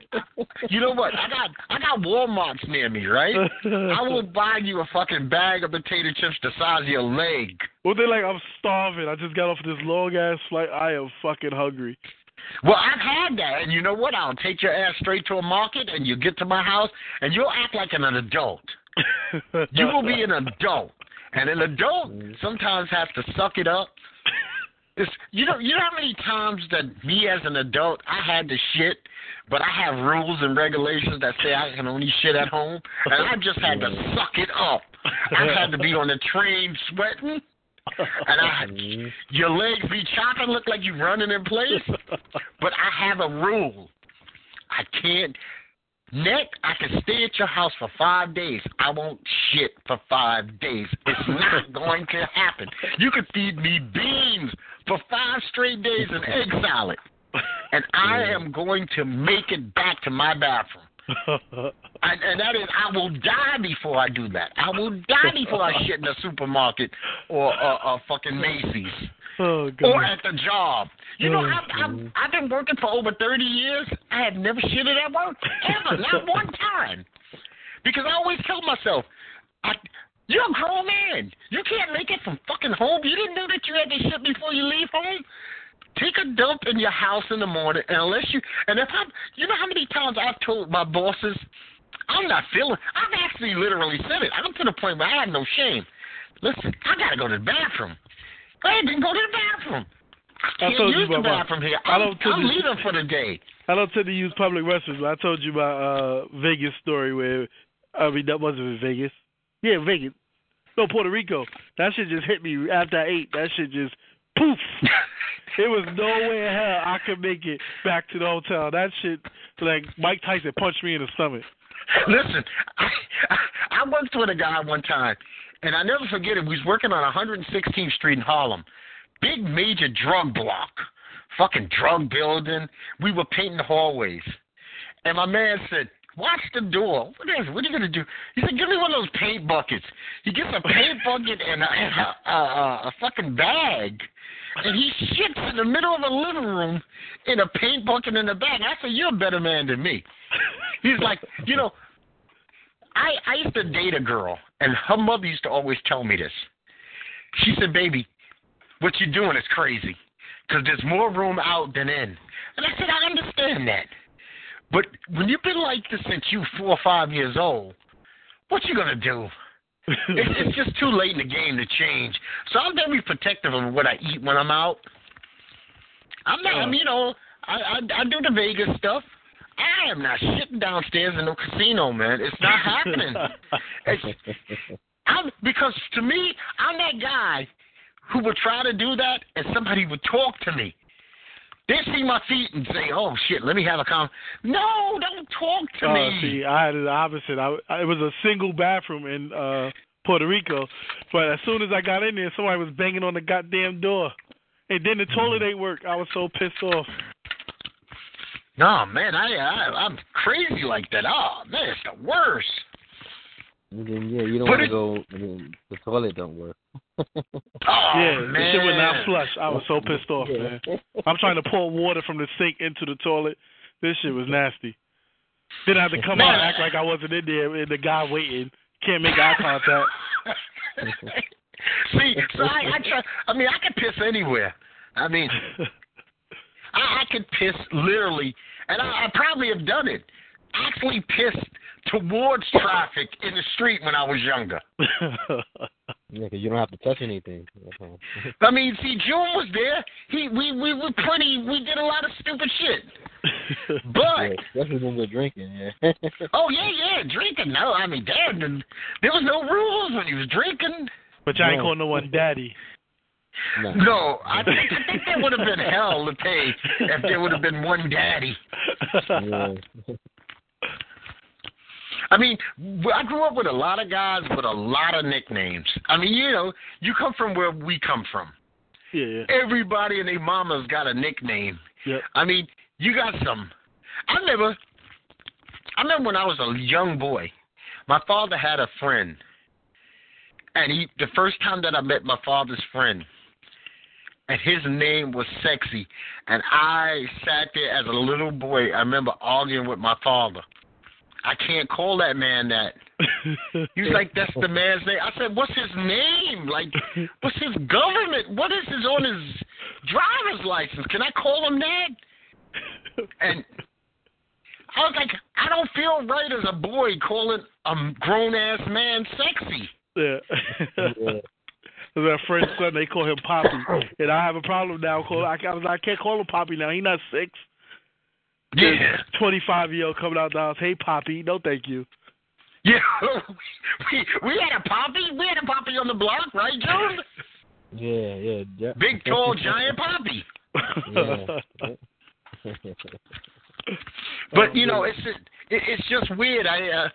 You know what? I got I got Walmart's near me, right? I will buy you a fucking bag of potato chips the size of your leg. Well, they're like, I'm starving. I just got off this long ass flight. I am fucking hungry. Well, I've had that, and you know what? I'll take your ass straight to a market, and you get to my house, and you'll act like an adult. You will be an adult, and an adult sometimes has to suck it up. It's, you know, you know how many times that me as an adult I had to shit, but I have rules and regulations that say I can only shit at home, and I just had to suck it up. I had to be on the train sweating, and I, your legs be chopping, look like you running in place. But I have a rule. I can't. Nick, I can stay at your house for five days. I won't shit for five days. It's not going to happen. You could feed me beans for five straight days and egg salad, and I am going to make it back to my bathroom. And, and that is, I will die before I do that. I will die before I shit in a supermarket or or, or fucking Macy's oh, God. or at the job. You know, Oh, I've, I've, I've been working for over 30 years. I have never shitted at work, ever, not one time. Because I always tell myself, I, you're a grown man. You can't make it from fucking home. You didn't know that you had to shit before you leave home? Take a dump in your house in the morning, and unless you, and if I'm, you know how many times I've told my bosses, I'm not feeling, I've actually literally said it. I'm to the point where I have no shame. Listen, I gotta go to the bathroom. Go ahead and go to the bathroom. I I told you use the about my- bathroom here. I I'm, don't I'm leaving for the day. I don't tend to use public restrooms. I told you my uh Vegas story where I mean that wasn't in Vegas. Yeah, Vegas. No, Puerto Rico. That shit just hit me after I ate. That shit just poof. it was no way in hell I could make it back to the hotel. That shit like Mike Tyson punched me in the stomach. Listen, I, I, I worked with a guy one time, and I never forget it. We was working on 116th Street in Harlem, big major drug block, fucking drug building. We were painting the hallways, and my man said, "Watch the door. What is? What are you gonna do?" He said, "Give me one of those paint buckets." He gets a paint bucket and a, and a, a, a, a fucking bag. and he shits in the middle of the living room in a paint bucket in the back. I said, "You're a better man than me." He's like, you know, I I used to date a girl, and her mother used to always tell me this. She said, "Baby, what you're doing is crazy, because there's more room out than in." And I said, "I understand that, but when you've been like this since you four or five years old, what you gonna do?" it's, it's just too late in the game to change. So I'm very protective of what I eat when I'm out. I'm not. I'm, you know, I, I I do the Vegas stuff. I am not shitting downstairs in no casino, man. It's not happening. it's, I'm because to me, I'm that guy who would try to do that, and somebody would talk to me. They see my feet and say, "Oh shit, let me have a con." No, don't talk to uh, me. See, I had the opposite. I, I it was a single bathroom in uh Puerto Rico, but as soon as I got in there, somebody was banging on the goddamn door, and then the toilet ain't work. I was so pissed off. No, man, I, I I'm crazy like that. Oh man, it's the worst. And then yeah, you don't want to go. And then the toilet don't work. Oh, oh yeah, man, the shit would not flush. I was so pissed off, Yeah. man. I'm trying to pour water from the sink into the toilet. This shit was nasty. Then I had to come out and act like I wasn't in there, and the guy waiting can't make eye contact. See, so I, I try. I mean, I can piss anywhere. I mean, I, I could piss literally, and I, I probably have done it. Actually, pissed towards traffic in the street when I was younger. Yeah, 'cause you don't have to touch anything. I mean, see, June was there. He, we, we were pretty. We did a lot of stupid shit. Yeah, But especially when we're drinking. Yeah. oh yeah, yeah, drinking. No, I mean, damn, there was no rules when he was drinking. but y'all ain't No. calling no one daddy. No. No, I think, I think there would have been hell to pay if there would have been one daddy. Yeah. I mean, I grew up with a lot of guys with a lot of nicknames. I mean, you know, you come from where we come from. yeah, yeah. Everybody and their mama's got a nickname. Yep. I mean, you got some. I remember. I remember when I was a young boy, my father had a friend, and he the first time that I met my father's friend, and his name was Sexy, and I sat there as a little boy. I remember arguing with my father. I can't call that man that. He was like, "That's the man's name." I said, "What's his name? Like, what's his government? What is his on his driver's license? Can I call him that?" And I was like, "I don't feel right as a boy calling a grown ass man sexy." yeah. yeah. There's a friend's son, they call him Poppy, and I have a problem now. Call I, I I can't call him Poppy now. He not six. Yeah, Twenty five year old coming out the house. Hey Poppy, no thank you. yeah. we we had a poppy. We had a poppy on the block, right, June? Yeah, yeah, yeah. Big, tall, giant poppy. Yeah. But you know, it's just, it, it's just weird. I, uh,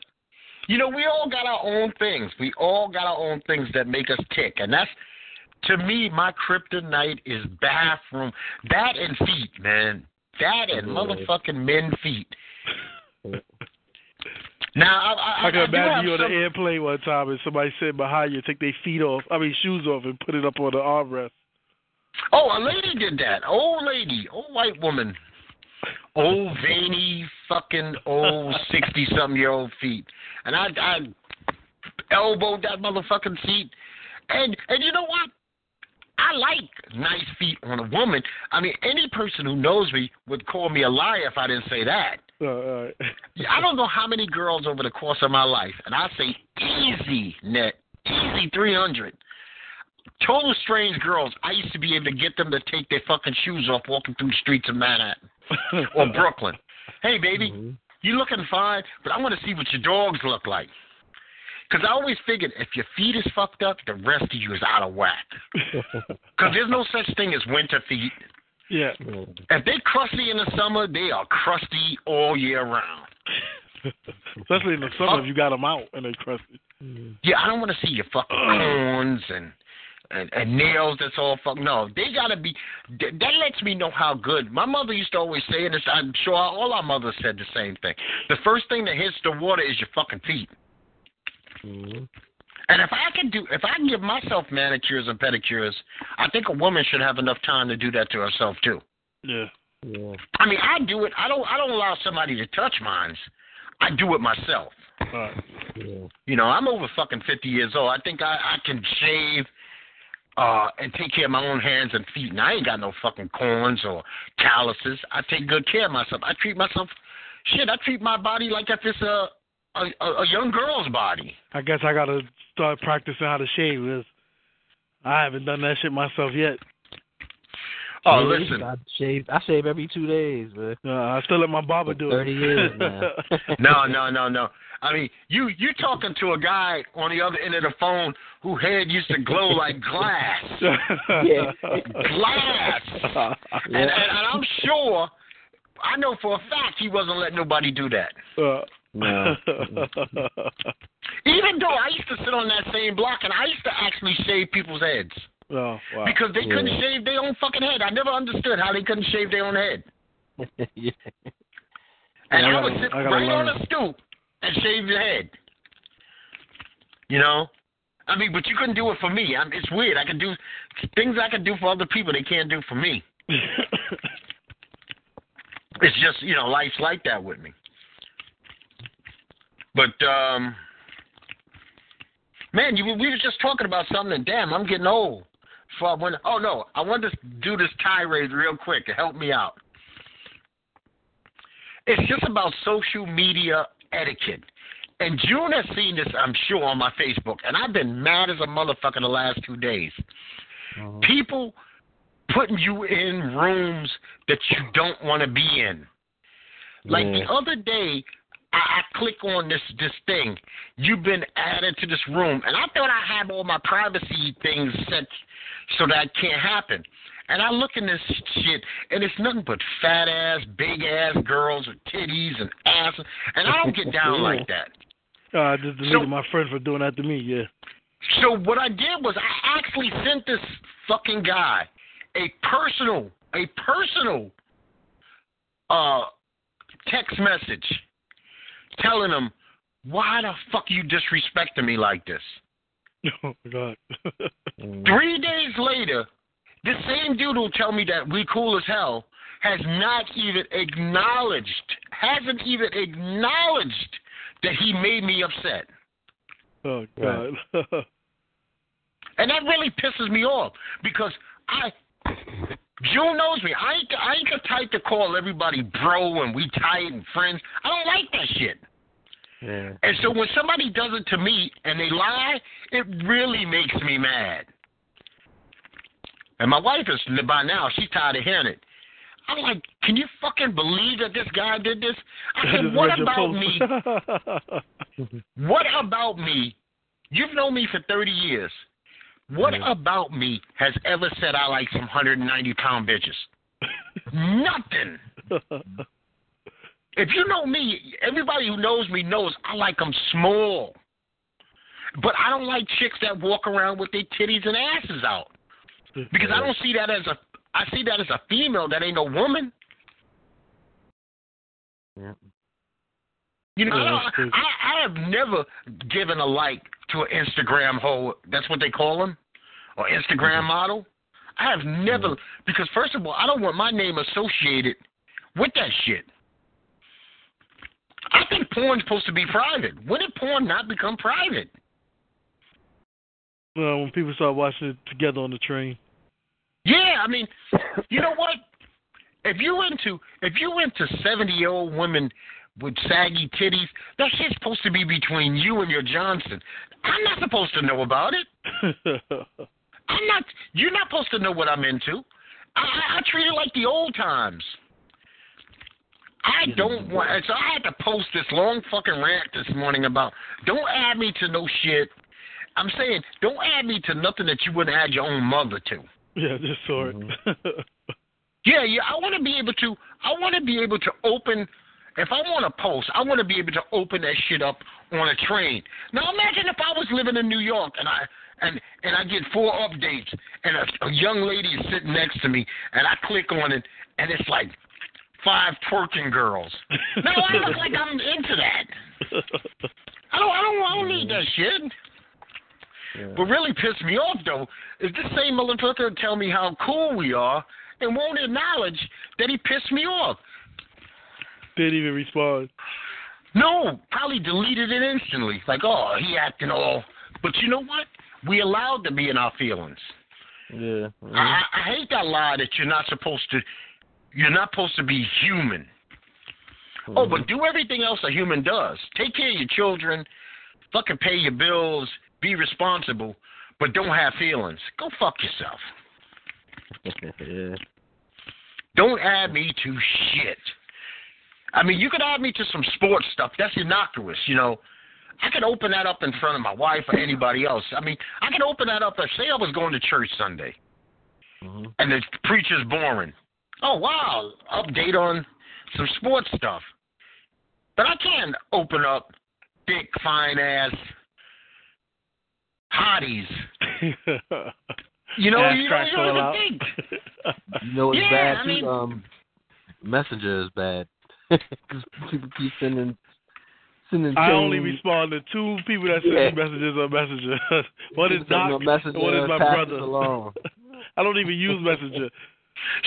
you know, we all got our own things. We all got our own things that make us tick, and that's to me my kryptonite is bathroom, that and feet, man. That and motherfucking men feet. Now I, I, I can I imagine you on some- an airplane one time and somebody sitting behind you, take their feet off, I mean shoes off, and put it up on the armrest. Oh, a lady did that. Old lady, old white woman, old veiny, fucking old sixty something year old feet, and I, I elbowed that motherfucking seat, and and you know what? I like nice feet on a woman. I mean, any person who knows me would call me a liar if I didn't say that. Uh. I don't know how many girls over the course of my life, and I say easy net, easy 300. Total strange girls. I used to be able to get them to take their fucking shoes off walking through the streets of Manhattan or Brooklyn. Hey, baby, Mhm. you looking fine, but I want to see what your dogs look like. Because I always figured if your feet is fucked up, the rest of you is out of whack. Because there's no such thing as winter feet. yeah. If they crusty in the summer, they are crusty all year round. Especially in the summer if you got them out and they crusty. Yeah, I don't want to see your fucking corns and, and and nails that's all fuck. No, they gotta be. That that lets me know how good. My mother used to always say, and it's, I'm sure all our mothers said the same thing. The first thing that hits the water is your fucking feet. Mhm. And if I can do, if I can give myself manicures and pedicures, I think a woman should have enough time to do that to herself too. Yeah. Yeah. I mean, I do it. I don't. I don't allow somebody to touch mine. I do it myself. Right. Yeah. You know, I'm over fucking 50 years old. I think I, I can shave uh, and take care of my own hands and feet. And I ain't got no fucking corns or calluses. I take good care of myself. I treat myself, shit, I treat my body like if it's a, a, a young girl's body. I guess I gotta start practicing how to shave. Cause I haven't done that shit myself yet. Oh, Yeah, listen. I shave. I shave every two days, man. Uh, I still let my barber do it. Thirty years now. No, no, no, no. I mean, you you talking to a guy on the other end of the phone who head used to glow like glass. Yeah. Glass. And, and, and I'm sure, I know for a fact he wasn't letting nobody do that. Uh, No. Even though I used to sit on that same block and I used to actually shave people's heads oh, wow. because they couldn't Yeah. shave their own fucking head. I never understood how they couldn't shave their own head. yeah. And Yeah, I I would sit I gotta right on a stoop and shave your head. You know? I mean, but you couldn't do it for me. I it's weird. I can do things I can do for other people they can't do for me. It's just, you know, life's like that with me. But um man, you we were just talking about something and damn, I'm getting old. I went, oh no, I wanted to do this tirade real quick to help me out. It's just about social media etiquette. And June has seen this, I'm sure, on my Facebook, and I've been mad as a motherfucker the last two days. Uh-huh. People putting you in rooms that you don't want to be in. Like Yeah. the other day, I, I click on this this thing. You've been added to this room, and I thought I had all my privacy things set so that can't happen. And I look in this shit, and it's nothing but fat ass, big ass girls with titties and ass, and I don't get down like that. Uh, I just deleted So- my friend for doing that to me. Yeah. So what I did was I actually sent this fucking guy a personal, a personal uh text message telling him why the fuck you disrespecting me like this. Oh my god. Three days later, this same dude will tell me that we cool as hell has not even acknowledged, hasn't even acknowledged that he made me upset. oh god. And that really pisses me off because I June knows me. I ain't I ain't the type to call everybody bro and we tight and friends. I don't like that shit. Yeah. And so when somebody does it to me and they lie, it really makes me mad. And my wife is by now, she's tired of hearing it. I'm like, can you fucking believe that this guy did this? I said, what about me? What about me? You've known me for 30 years. What Yeah. about me has ever said I like some 190 pound bitches? Nothing. If you know me, everybody who knows me knows I like them small. But I don't like chicks that walk around with their titties and asses out because I don't see that as a. I see that as a female that ain't no woman. Yeah. You know, Yeah, I, don't. I, I have never given a like to an Instagram hoe. That's what they call them, or Instagram mm-hmm. model. I have never mm-hmm. because first of all, I don't want my name associated with that shit. I think porn's supposed to be private. When did porn not become private? Well, when people start watching it together on the train. Yeah, I mean, you know what? If you into if you into seventy year old women with saggy titties, that shit's supposed to be between you and your Johnson. I'm not supposed to know about it. I'm not. You're not supposed to know what I'm into. I, I, I treat it like the old times. I don't want. So I had to post this long fucking rant this morning about don't add me to no shit. I'm saying don't add me to nothing that you wouldn't add your own mother to. Yeah, just saw it. Mm-hmm. Yeah, yeah. I want to be able to. I want to be able to open. If I want to post, I want to be able to open that shit up on a train. Now imagine if I was living in New York and I and and I get four updates and a, a young lady is sitting next to me and I click on it and it's like five twerking girls. No, I look like I'm into that. I don't. I don't. I don't need that shit. Yeah. What really pissed me off though is this same motherfucker tell me how cool we are and won't acknowledge that he pissed me off. Didn't even respond. No, probably deleted it instantly. Like, oh, he acting all. But you know what? We allowed to be in our feelings. Yeah. mhm. I, I hate that lie that you're not supposed to. You're not supposed to be human. Oh, but do everything else a human does. Take care of your children, fucking pay your bills, be responsible, but don't have feelings. Go fuck yourself. Don't add me to shit. I mean, you could add me to some sports stuff. That's innocuous, you know. I could open that up in front of my wife or anybody else. I mean, I could open that up if say I was going to church Sunday Mhm. and the preacher's boring. Oh wow, update on some sports stuff. But I can't open up thick, fine ass hotties. You know, you don't, you don't even think. You know what's Yeah, bad I too? mean- um, Messenger is bad because people keep sending sending. I only respond to two people that send Yeah. me messages on Messenger. one is People Doc, no and one is my brother. it along. I don't even use Messenger.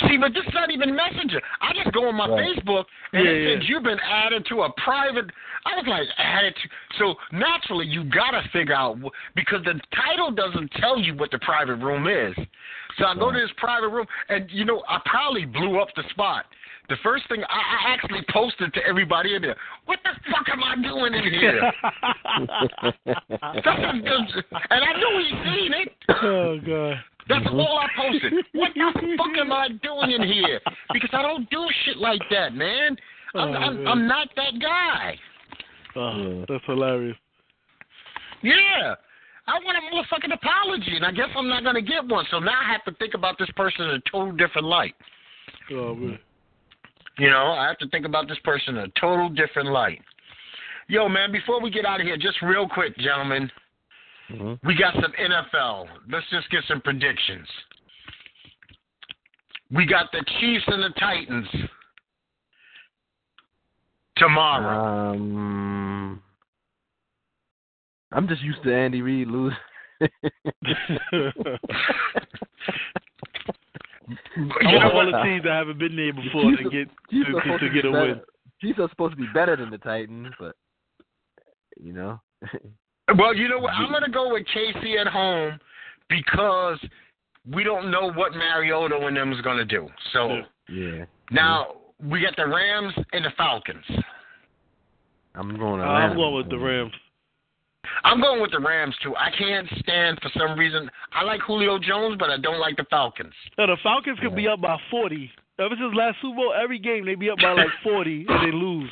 See, but this is not even Messenger. I just go on my Right. Facebook and Yeah, it yeah. says you've been added to a private. I was like, added to. So naturally, you gotta figure out because the title doesn't tell you what the private room is. So I go to this private room, and you know, I probably blew up the spot. The first thing I, I actually posted to everybody in there, what the fuck am I doing in here? That's and I knew he'd seen it. oh god. That's all I posted. What the fuck am I doing in here? Because I don't do shit like that, man. I'm, Oh, I'm, man. I'm not that guy. Oh, That's hilarious. Yeah. I want a motherfucking apology, and I guess I'm not going to get one. So now I have to think about this person in a total different light. Oh man. You know, I have to think about this person in a total different light. Yo, man, before we get out of here, just real quick, gentlemen, Mhm. we got some NFL. Let's just get some predictions. We got the Chiefs and the Titans tomorrow. Um, I'm just used to Andy Reid losing. I you know want all the teams that haven't been there before to get Chiefs to, to, to to get a better. win. Chiefs are supposed to be better than the Titans, but you know. Well, you know what? I'm going to go with KC at home because we don't know what Mariota and them is going to do. So Yeah. yeah. now we got the Rams and the Falcons. I'm going. to I'm going with the Rams. I'm going with the Rams too. I can't stand for some reason. I like Julio Jones, but I don't like the Falcons. No, the Falcons could be up by 40. Ever since last Super Bowl, every game they be up by like 40 and they lose.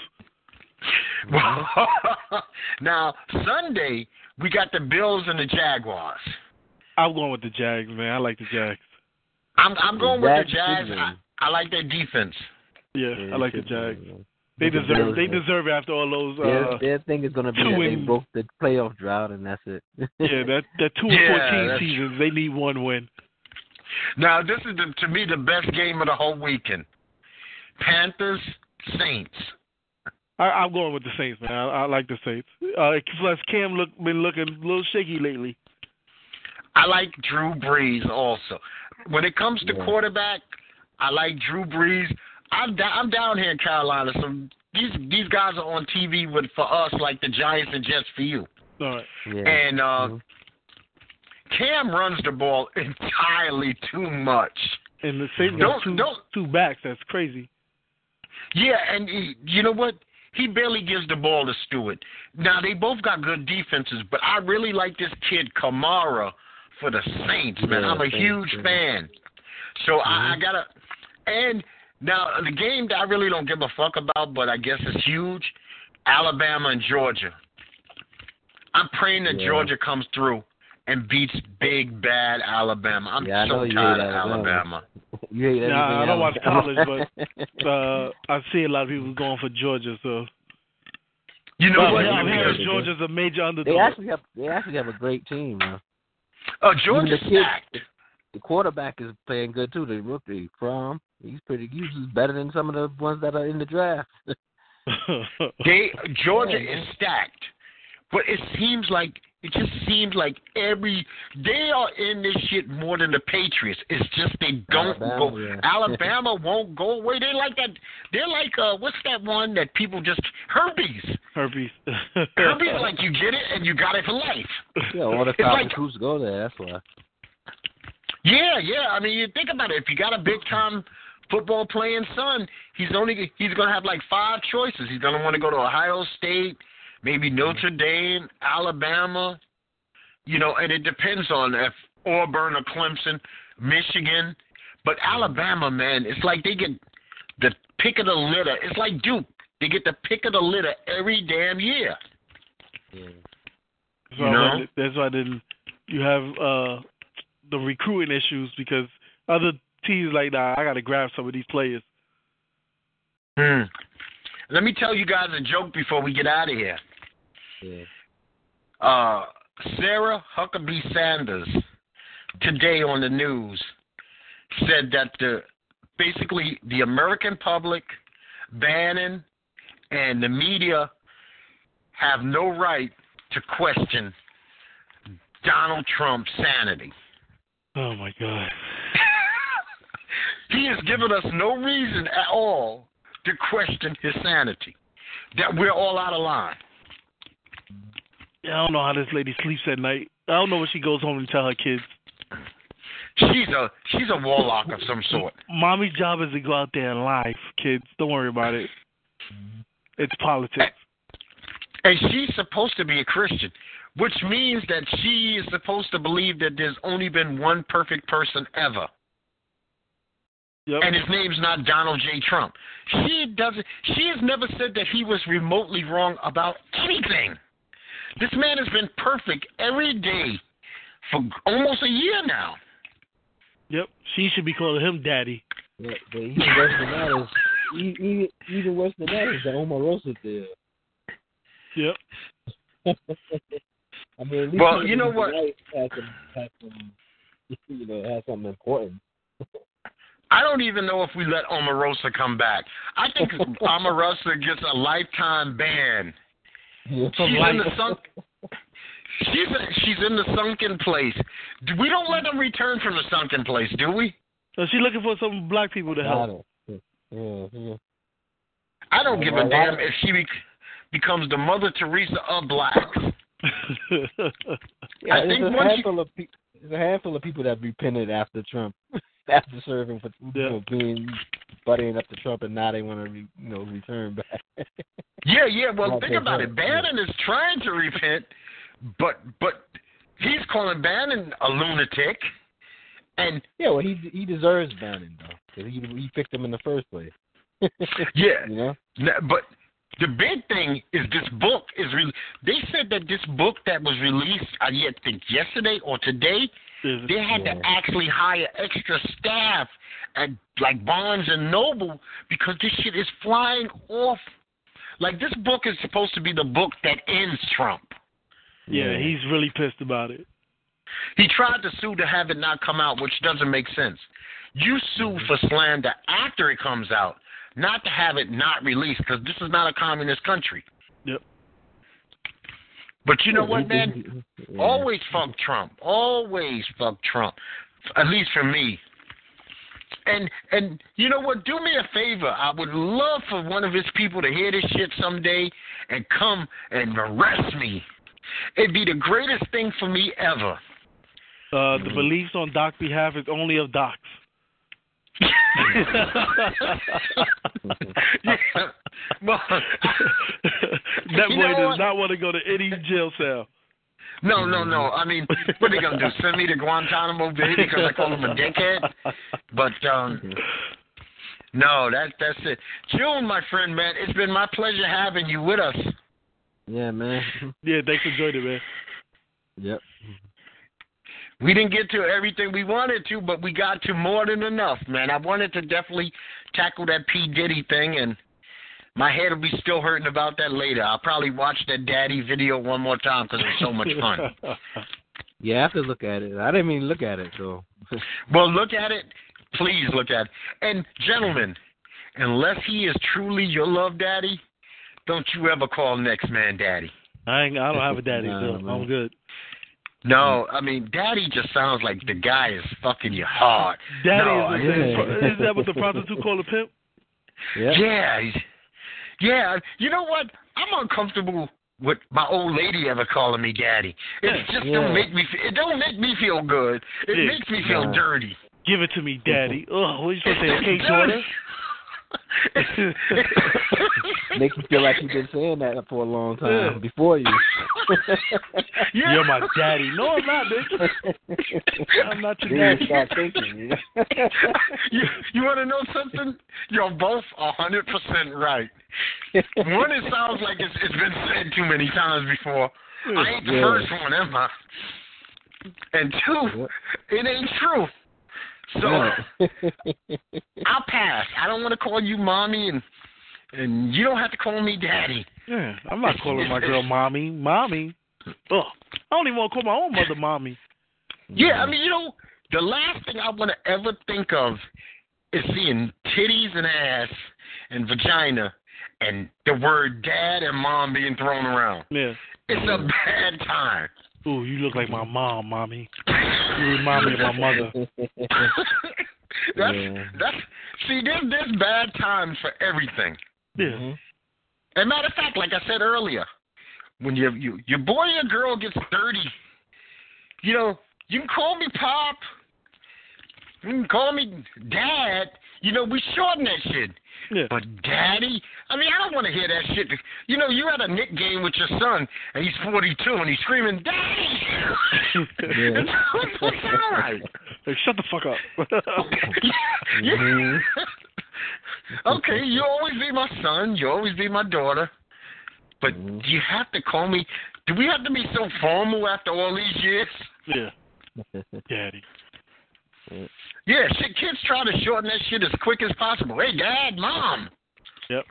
now Sunday we got the Bills and the Jaguars. I'm going with the Jags, man. I like the Jags. I'm I'm going with the Jags Jags. I. I like their defense. Yeah, Yeah, I like the Jags. Man. They The deserve. Bills, They deserve it after all those. Their, Uh, their thing is going to be two that they and- broke the playoff drought, and that's it. yeah, that that two Yeah, and fourteen that's- seasons, they need one win. Now this is the, to me the best game of the whole weekend. Panthers Saints. I, I'm going with the Saints, man. I, I like the Saints. Uh, plus, Cam look been looking a little shaky lately. I like Drew Brees also. When it comes to Yeah. quarterback, I like Drew Brees. I'm da- I'm down here in Carolina, so these these guys are on TV with for us like the Giants and Jets for you. All right. yeah. And uh Mhm. Cam runs the ball entirely too much. And the Saints Don't- two don't- two backs. That's crazy. Yeah, and he, you know what? He barely gives the ball to Stewart. Now they both got good defenses, but I really like this kid Kamara for the Saints, man. Yeah, I'm a Saints, huge yeah. fan. So I, I Mhm. gotta. And now the game that I really don't give a fuck about, but I guess it's huge. Alabama and Georgia. I'm praying that Yeah. Georgia comes through and beats big bad Alabama. I'm Yeah, so tired of Alabama. Alabama. you hate Nah, I don't watch else. Uh, I see a lot of people going for Georgia, so. You know Well, what? yeah, I'm hearing Georgia's a major underdog. they underdog. actually have they actually have a great team. Man. Uh, Even Georgia stacked. The quarterback is playing good too. The rookie from he's pretty. He's better than some of the ones that are in the draft. They Georgia Yeah, is stacked. But it seems like it just seems like every they are in this shit more than the Patriots. It's just they don't Alabama, go. yeah. Alabama won't go away. They're like that. They're like uh, what's that one that people just herpes. Herpes. Herpes, like you get it and you got it for life. Yeah, all the It's top like- recruits go there. That's why. Yeah, yeah. I mean, you think about it. If you got a big time football playing son, he's only he's gonna have like five choices. He's gonna want to go to Ohio State, maybe Notre Dame, Alabama. You know, and it depends on if Auburn or Clemson, Michigan. But Alabama, man, it's like they get the pick of the litter. It's like Duke. They get the pick of the litter every damn year. Yeah. That's You why, know? when- that's why then you have uh the recruiting issues because other teams like nah, I got to grab some of these players. Hmm. Let me tell you guys a joke before we get out of here. Yeah. uh, Sarah Huckabee Sanders today on the news said that the basically the American public, Bannon, and the media have no right to question Donald Trump's sanity. Oh my god. he has given us no reason at all to question his sanity. That we're all out of line. I don't know how this lady sleeps at night. I don't know what she goes home and tell her kids. She's a she's a warlock of some sort. Mommy's job is to go out there and lie, kids. Don't worry about it. It's politics. And she's supposed to be a Christian, which means that she is supposed to believe that there's only been one perfect person ever. Yep. And his name's not Donald J. Trump. She doesn't she has never said that he was remotely wrong about anything. This man has been perfect every day for almost a year now. Yep. She should be calling him daddy. Yeah, but even worse than that is even even worse than that is the Omarosa deal. Yep. I mean, at least Well, you know what? right, Had some, had some, you know, had something important. I don't even know if we let Omarosa come back. I think Omarosa gets a lifetime ban. You know, She's in the sunk. She's she's in the sunken place. We don't let them return from the sunken place, do we? So she looking for some black people to Got help. it. Yeah, yeah. I don't give a damn if she be, becomes the Mother Teresa of blacks. Yeah, I there's think a once you- handful of pe- there's a handful of people that repented after Trump, after serving for you Yeah. know, being buddying up to Trump, and now they want to re, you know return back. Yeah, yeah. Well, think about bad, it. Bannon is trying to repent, but but he's calling Bannon a lunatic, and yeah, well, he he deserves Bannon though, because he he picked him in the first place. yeah. you know. But the big thing is this book is re- they said that this book that was released I yet think yesterday or today they had to actually hire extra staff at like Barnes and Noble because this shit is flying off. Like this book is supposed to be the book that ends Trump. yeah, he's really pissed about it. He tried to sue to have it not come out, which doesn't make sense. You sue mm-hmm. for slander after it comes out, not to have it not released, because this is not a communist country. Yep. But you know what, man? Yeah. Always fuck Trump. Always fuck Trump. At least for me. And and you know what? Do me a favor. I would love for one of his people to hear this shit someday and come and arrest me. It'd be the greatest thing for me ever. Uh, the beliefs on Doc's behalf is only of Doc's. yeah. Well, that boy does what? not want to go to any jail cell. no, no, no. I mean, what are they gonna do? Send me to Guantanamo Bay because I call him a dickhead? But um, no, that that's it. June, my friend, man, it's been my pleasure having you with us. Yeah, man. Yeah, thanks for joining, man. Yep. We didn't get to everything we wanted to, but we got to more than enough, man. I wanted to definitely tackle that P Diddy thing, and my head will be still hurting about that later. I'll probably watch that Daddy video one more time because it's so much fun. Yeah, I have to look at it. I didn't even look at it, so. Well, look at it. Please look at it. And gentlemen, unless he is truly your love daddy, don't you ever call next man daddy. I ain't. I don't have a daddy, Nah, so man. I'm good. No, mm. I mean, daddy just sounds like the guy is fucking you hard. Daddy No, is, yeah. the, is that what the prostitute call a pimp? Yeah. Yeah, yeah. You know what? I'm uncomfortable with my old lady ever calling me daddy. It just Yeah. don't make me. fe- It don't make me feel good. It Yeah. makes me feel Nah. dirty. Give it to me, daddy. Oh, what are you supposed to say? Okay, daughter. Makes me feel like you've been saying that for a long time Yeah. before you. Yeah. You're my daddy. No, I'm not, bitch. I'm not your then daddy. you start thinking. You know? you you want to know something? You're both a hundred percent right. One, it sounds like it's, it's been said too many times before. I ain't the Yeah. first one, am I? And two, it ain't true. So. I'll pass. I don't want to call you mommy, and and you don't have to call me daddy. Yeah, I'm not calling my girl mommy. Mommy. Ugh. I don't even want to call my own mother mommy. Yeah, I mean, you know, the last thing I want to ever think of is seeing titties and ass and vagina and the word dad and mom being thrown around. Yeah. It's a bad time. Ooh, you look like my mom, mommy. You remind me of my mother. that's Yeah. that's see, there's there's bad times for everything. Yeah. Mhm. And matter of fact, like I said earlier, when your you, your boy or girl gets dirty, you know, you can call me pop, you can call me dad. You know, we shorten that shit. Yeah. But daddy, I mean, I don't want to hear that shit. You know, you're at a Knick game with your son, and he's 42, and he's screaming, "Daddy!" Yeah. it's, all right. Like, shut the fuck up. Mhm. okay, you always be my son. You always be my daughter. But Mhm. do you have to call me? Do we have to be so formal after all these years? yeah. Daddy. Yeah, shit. Kids try to shorten that shit as quick as possible. Hey, dad, mom. Yep.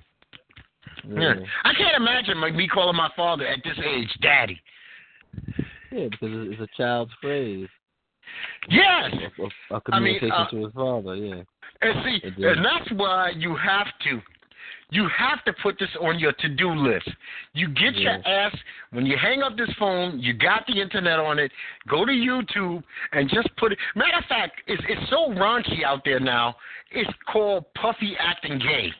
Yeah. I can't imagine like me calling my father at this age, daddy. Yeah, because it's a child's phrase Yes. a of, of I mean, communication uh, to his father. Yeah. And see, and that's why you have to, you have to put this on your to-do list. You get your ass when you hang up this phone. You got the internet on it. Go to YouTube and just put it. Matter of fact, it's it's so raunchy out there now. It's called puffy acting gay.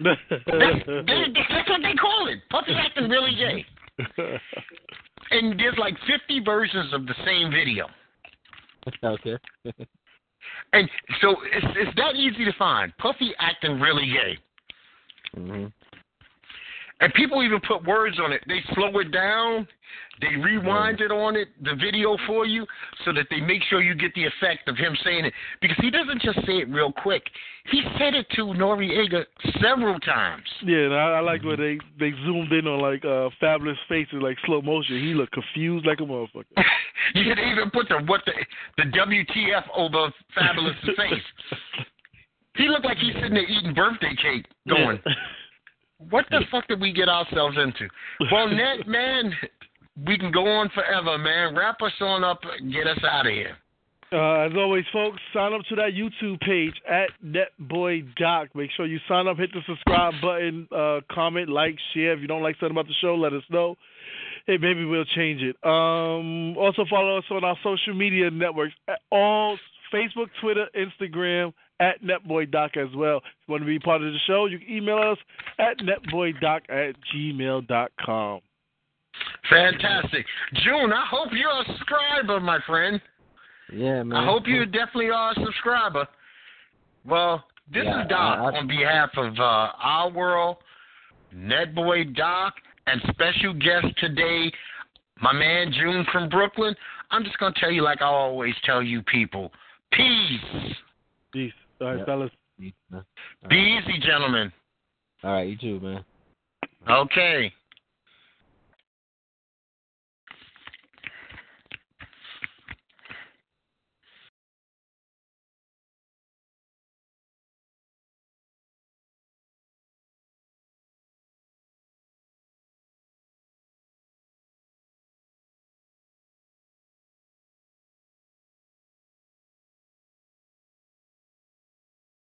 That's, that's what they call it. Puffy acting really gay. And there's like 50 versions of the same video. okay. And so it's it's that easy to find. Puffy acting really gay. Hmm And people even put words on it. They slow it down, they rewind it on it, the video for you, so that they make sure you get the effect of him saying it. Because he doesn't just say it real quick. He said it to Noreaga several times. Yeah, and I, I like where they they zoomed in on like uh Fabolous faces, like slow motion. He looked confused like a motherfucker. you could even put the what the the WTF over Fabolous face. He looked like he's sitting there eating birthday cake, going, Yeah. "What the fuck did we get ourselves into?" Well, Net, man, we can go on forever, man. Wrap us on up, get us out of here. Uh, as always, folks, sign up to that YouTube page at NetBoyDoc. Make sure you sign up, hit the subscribe button, uh, comment, like, share. If you don't like something about the show, let us know. Hey, maybe we'll change it. Um, also, follow us on our social media networks, all Facebook, Twitter, Instagram, at NetBoyDoc as well. If you want to be part of the show, you can email us at netboydoc at gmail.com. Fantastic, June. I hope you're a subscriber, my friend. Yeah, man. I hope you definitely are a subscriber. Well, this Yeah, is Doc I- I- on behalf of uh, Our World, Netboy Doc, and special guest today, my man June from Brooklyn. I'm just going to tell you like I always tell you people peace. Peace. All right, Yeah. fellas. All Be easy, gentlemen. All right, you too, man. Okay.